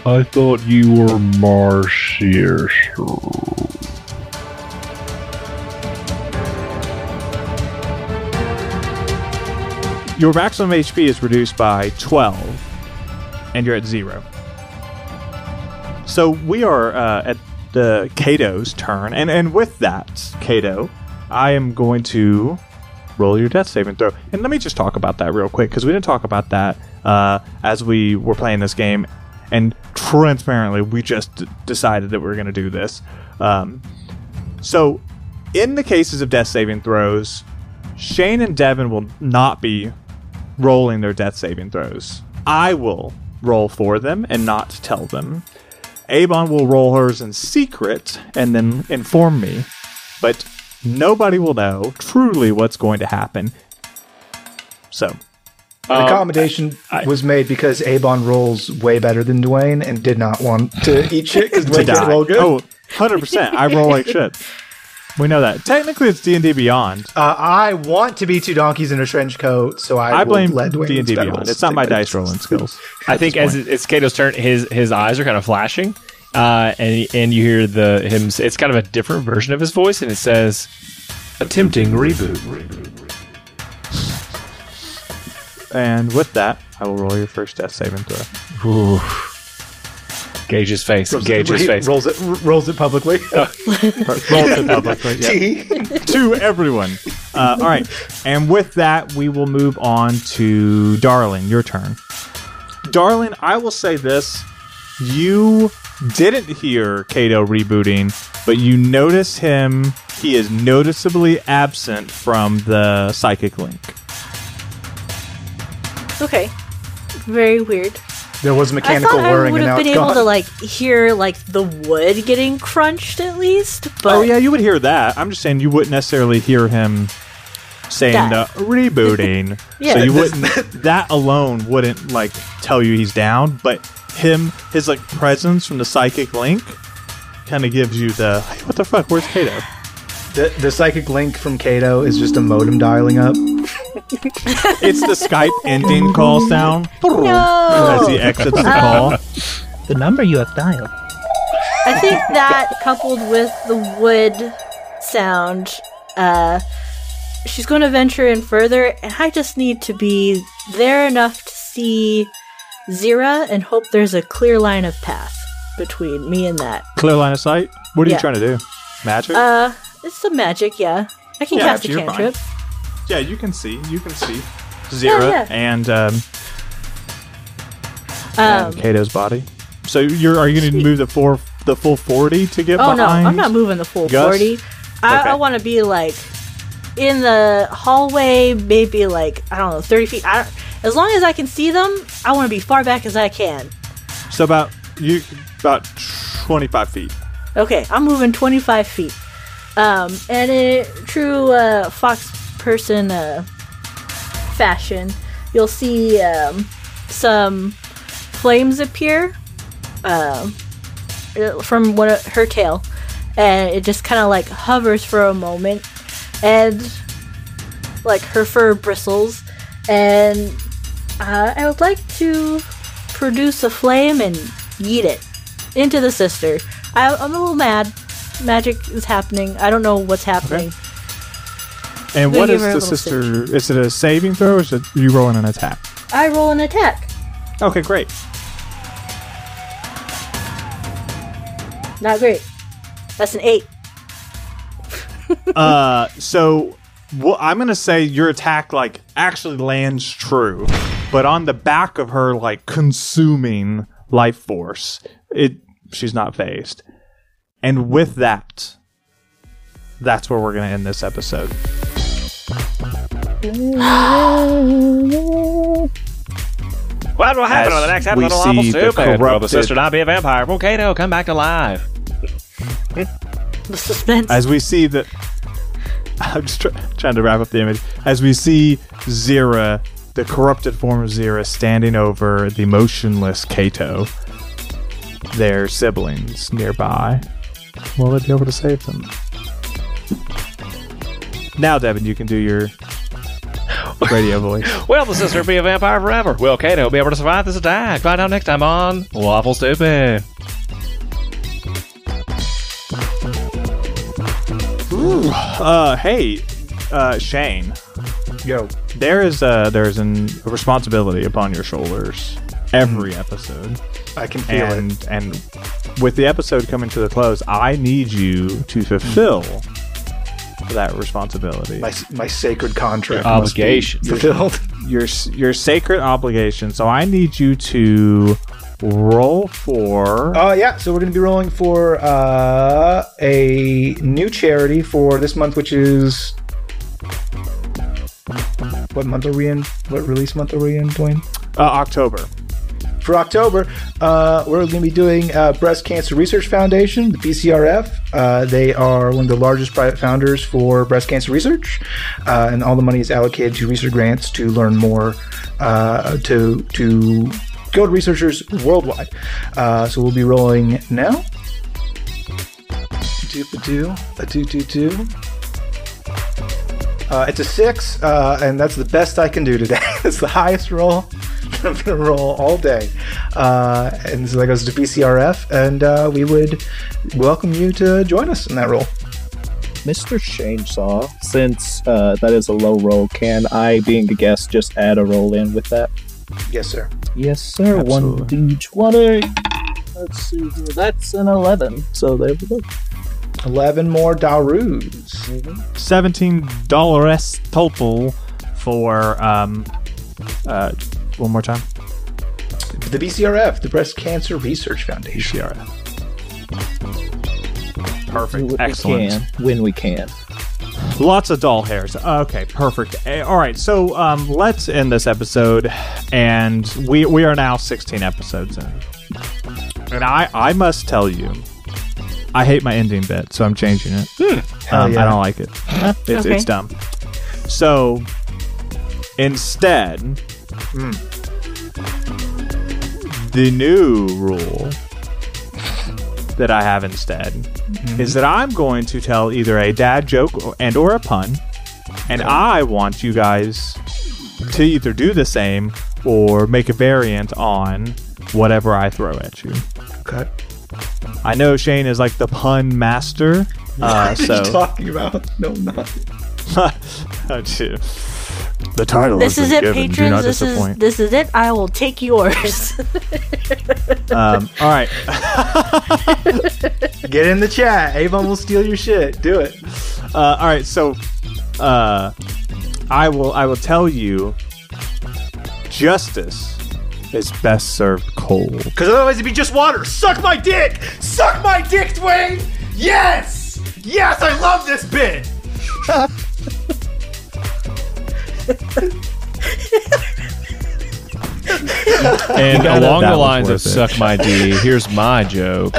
H: I thought you were Marcius.
A: Your maximum HP is reduced by 12, and you're at zero. So we are uh, at the Kato's turn, and, and with that, Kato, I am going to roll your death saving throw. And let me just talk about that real quick, because we didn't talk about that uh, as we were playing this game. And transparently, we just d- decided that we are going to do this. Um, so, in the cases of death saving throws, Shane and Devin will not be rolling their death saving throws. I will roll for them and not tell them. Avon will roll hers in secret and then inform me. But nobody will know truly what's going to happen. So,
C: An accommodation was made because Avon rolls way better than Dwayne and did not want to eat shit because
A: to
C: Dwayne didn't roll good.
A: Oh, 100%. I roll like shit. We know that. Technically, it's D&D Beyond.
C: Uh, I want to be two donkeys in a trench coat, so I,
A: I blame
C: let Dwayne
A: D&D Beyond. It's not my
C: it.
A: dice rolling skills.
D: I think as it- it's Kato's turn, his his eyes are kind of flashing, uh, and and you hear the him. s- It's kind of a different version of his voice, and it says, "Attempting reboot."
A: And with that, I will roll your first death saving throw.
D: Ooh. Gauge his face.
C: Rolls
D: Gauge
C: it,
D: his face.
C: rolls it, r- rolls it publicly.
A: Roll to publicly. yeah. To everyone. Uh, all right. And with that, we will move on to Darling. Your turn. Darling, I will say this. You didn't hear Kato rebooting, but you notice him. He is noticeably absent from the psychic link.
E: Okay. Very weird.
C: There was
E: I
C: mechanical
E: thought I
C: whirring. I would
E: have been able
C: gone.
E: to like hear like the wood getting crunched at least, but
A: oh, yeah, you would hear that. I'm just saying you wouldn't necessarily hear him saying
E: That.
A: uh, rebooting.
E: Yeah.
A: So you wouldn't that alone wouldn't like tell you he's down, but him his like presence from the psychic link kind of gives you the hey, what the fuck? Where's Kato?
C: the, the psychic link from Kato is just a modem dialing up.
A: It's the Skype ending call sound as he exits the call.
F: The number you have dialed.
E: I think that coupled with the wood sound, uh, she's going to venture in further, and I just need to be there enough to see Zira and hope there's a clear line of path between me and that.
A: Clear line of sight. What are
E: Yeah.
A: you trying to do? Magic?
E: Uh, it's some magic, yeah. I can
A: Yeah,
E: cast a
A: you're fine. Yeah, you can see. You can see Zira
E: yeah.
A: and um,
E: Um,
A: and Kato's body. So you're are you going to move the four the full forty to get
E: oh no. I'm not moving the full
A: Gus?
E: 40. I,
A: Okay.
E: I want to be like in the hallway, maybe like, I don't know, 30 feet. I don't, as long as I can see them, I want to be far back as I can.
A: So about you about twenty five feet.
E: Okay, I'm moving 25 feet. Um, and in true uh, fox person uh, fashion, you'll see um, some flames appear uh, from one of her tail, and it just kind of like hovers for a moment, and like her fur bristles, and uh, I would like to produce a flame and yeet it into the sister. I, I'm a little mad. Magic is happening. I don't know what's happening.
A: And
E: Gonna
A: what is the sister? Is it a saving throw or is it you rolling an attack?
E: I roll an attack.
A: Okay, great.
E: Not great. That's an eight.
A: uh, so well, I'm gonna say your attack like actually lands true, but on the back of her like consuming life force, it she's not phased. And with that, that's where we're gonna end this episode.
D: What will happen
A: As
D: on the next
A: we
D: episode of Lawful
A: see the
D: Stupid? Will the
A: corrupted-
D: sister not be a vampire? Will Kato come back to life?
E: The suspense.
A: As we see the, I'm just try- trying to wrap up the image. As we see Zira, the corrupted form of Zira, standing over the motionless Kato, their siblings nearby. Will they be able to save them? Now, Devin, you can do your radio voice.
D: Will the sister be a vampire forever? Will Kato be able to survive this attack? Find out next time on Waffle Stupid.
A: Ooh, Uh, hey, uh, Shane.
C: Yo.
A: There is a there's an, a responsibility upon your shoulders every episode.
C: I can feel it.
A: and and with the episode coming to the close, I need you to fulfill that responsibility.
C: My, my sacred contract be
D: Obligation.
C: fulfilled.
A: your your sacred obligation. So I need you to roll for
C: Uh, yeah, so we're going to be rolling for uh, a new charity for this month, which is. What month are we in? What release month are we in, Dwayne?
A: uh, October.
C: For October, uh, we're going to be doing uh, Breast Cancer Research Foundation, the BCRF. Uh, they are one of the largest private founders for breast cancer research, uh, and all the money is allocated to research grants to learn more, uh, to to go to researchers worldwide. Uh, so we'll be rolling now. Do do do do do. Uh, it's a six, uh, and that's the best I can do today. it's the highest roll I'm gonna roll all day, uh, and so that goes to BCRF, and uh, we would welcome you to join us in that role.
F: Mr. Chainsaw, since uh, that is a low roll, can I, being a guest, just add a roll in with that?
C: Yes, sir.
F: Yes, sir. One d20. Let's see here. That's an 11. So there we go.
C: Eleven more Darus.
A: Seventeen dollars total for um uh one more time.
C: The BCRF, the Breast Cancer Research Foundation.
A: BCRF. Perfect.
F: what
A: Excellent.
F: we can when we can.
A: Lots of doll hairs. Okay, perfect. All right, so um, let's end this episode, and we we are now 16 episodes in, and I I must tell you, I hate my ending bit, so I'm changing it.
C: Hell
A: Um,
C: yeah.
A: I don't like it. It's,
E: Okay.
A: it's dumb. So instead, the new rule that I have instead is that I'm going to tell either a dad joke and or a pun, and I want you guys to either do the same or make a variant on whatever I throw at you.
C: Okay.
A: I know Shane is like the pun master, Uh,
C: What are
A: so
C: you talking about? No, I'm not.
A: Gee. the title
E: This
A: has
E: is it,
A: given. Do
E: patrons.
A: not
E: This is this is it. I will take yours.
A: um, all right.
C: Get in the chat. Avon will steal your shit. Do it.
A: Uh, all right. So, uh, I will. I will tell you. Justice is best served cold.
C: Because otherwise it'd be just water. Suck my dick! Suck my dick, Dwayne! Yes! Yes, I love this bit!
D: And
A: That-
D: along
A: that
D: the lines of
A: it.
D: "suck my d," here's my joke.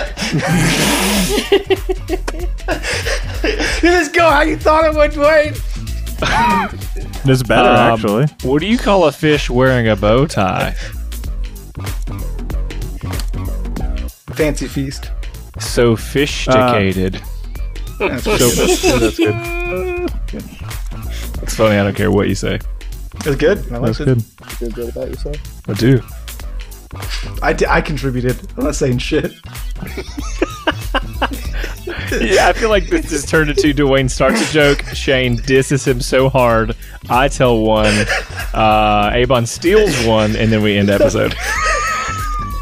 C: Let's go how you thought it would, Dwayne!
A: It's better
D: Um,
A: actually.
D: What do you call a fish wearing a bow tie?
C: Fancy feast.
D: Sophisticated.
C: That's
D: So- that's good. It's funny. I don't care what you say.
C: It's good. I
A: That's
C: it.
A: good.
G: Feel good about yourself?
D: I do.
C: I, di- I contributed. I'm not saying shit.
D: Yeah, I feel like this has turned into Dwayne starts a joke, Shane disses him so hard, I tell one, uh, Avon steals one, and then we end episode.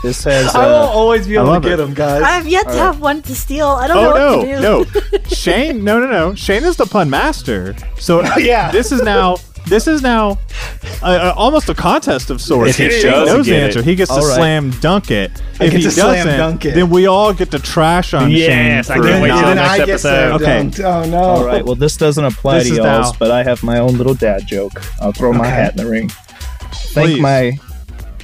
F: This has.
C: I will
F: Uh,
C: always be able to get
A: it.
C: them, guys.
E: I have yet to have one to steal. I don't know
A: Oh
E: what
A: no,
E: to
A: no,
E: do.
A: Shane, no, no, no. Shane is the pun master. So
C: yeah.
A: this is now. This is now uh, uh, almost a contest of sorts.
D: If he
A: If Shane knows the answer,
D: it.
A: he gets to
F: All right.
A: slam dunk it.
C: I
A: if he doesn't,
C: dunk it.
A: then we all get to trash on
D: Yes,
A: Shane.
D: I
A: for
D: can't wait till the
C: then
D: next
C: I get
D: episode.
A: Okay.
C: Oh no.
F: all right. Well, this doesn't apply
A: This
F: to y'all,
A: now.
F: but I have my own little dad joke. I'll throw my hat in the ring. Thank
A: Please.
F: my,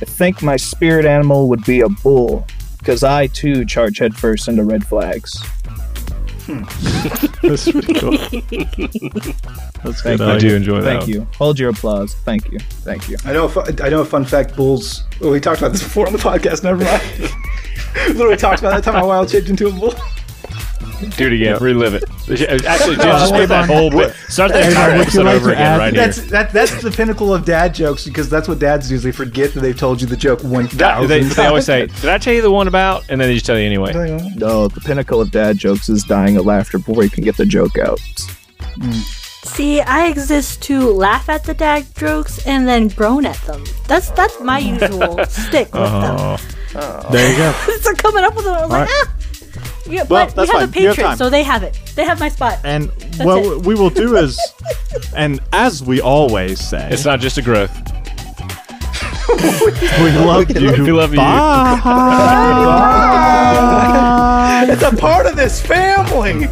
F: I think my spirit animal would be a bull, because I too charge headfirst into red flags. Hmm.
A: That's pretty cool. That's
F: Thank
A: good.
F: you.
D: I do enjoy that.
F: Thank you. Hold your applause. Thank you. Thank you.
C: I know. A fu- I know a fun fact. Bulls. Well, we talked about this before on the podcast. Never mind. Literally talked about that time I wild shaped into a bull.
D: Do it again. Relive it. Actually, just put that whole bit. Start that entire
A: would
D: episode
A: like
D: over again
A: add-
D: right here.
C: That's that. That's the pinnacle of dad jokes because that's what dads usually forget that they've told you the joke one
D: That-
C: thousand
D: they, they always say, "Did I tell you the one about?" And then they just tell you anyway.
F: No, the pinnacle of dad jokes is dying of laughter before you can get the joke out.
E: See, I exist to laugh at the dad jokes and then groan at them. That's that's my usual stick with them.
D: Oh,
A: There you go.
E: so coming up with them, I was like, ah. Yeah,
A: Well,
E: but
A: that's
E: we have
A: fine.
E: a
A: You have Patreon,
E: so they have it. They have my spot.
A: And what
E: it.
A: we will do is, and as we always say,
D: it's not just a growth.
A: we love you.
D: We love you.
A: Bye.
C: It's a part of this family.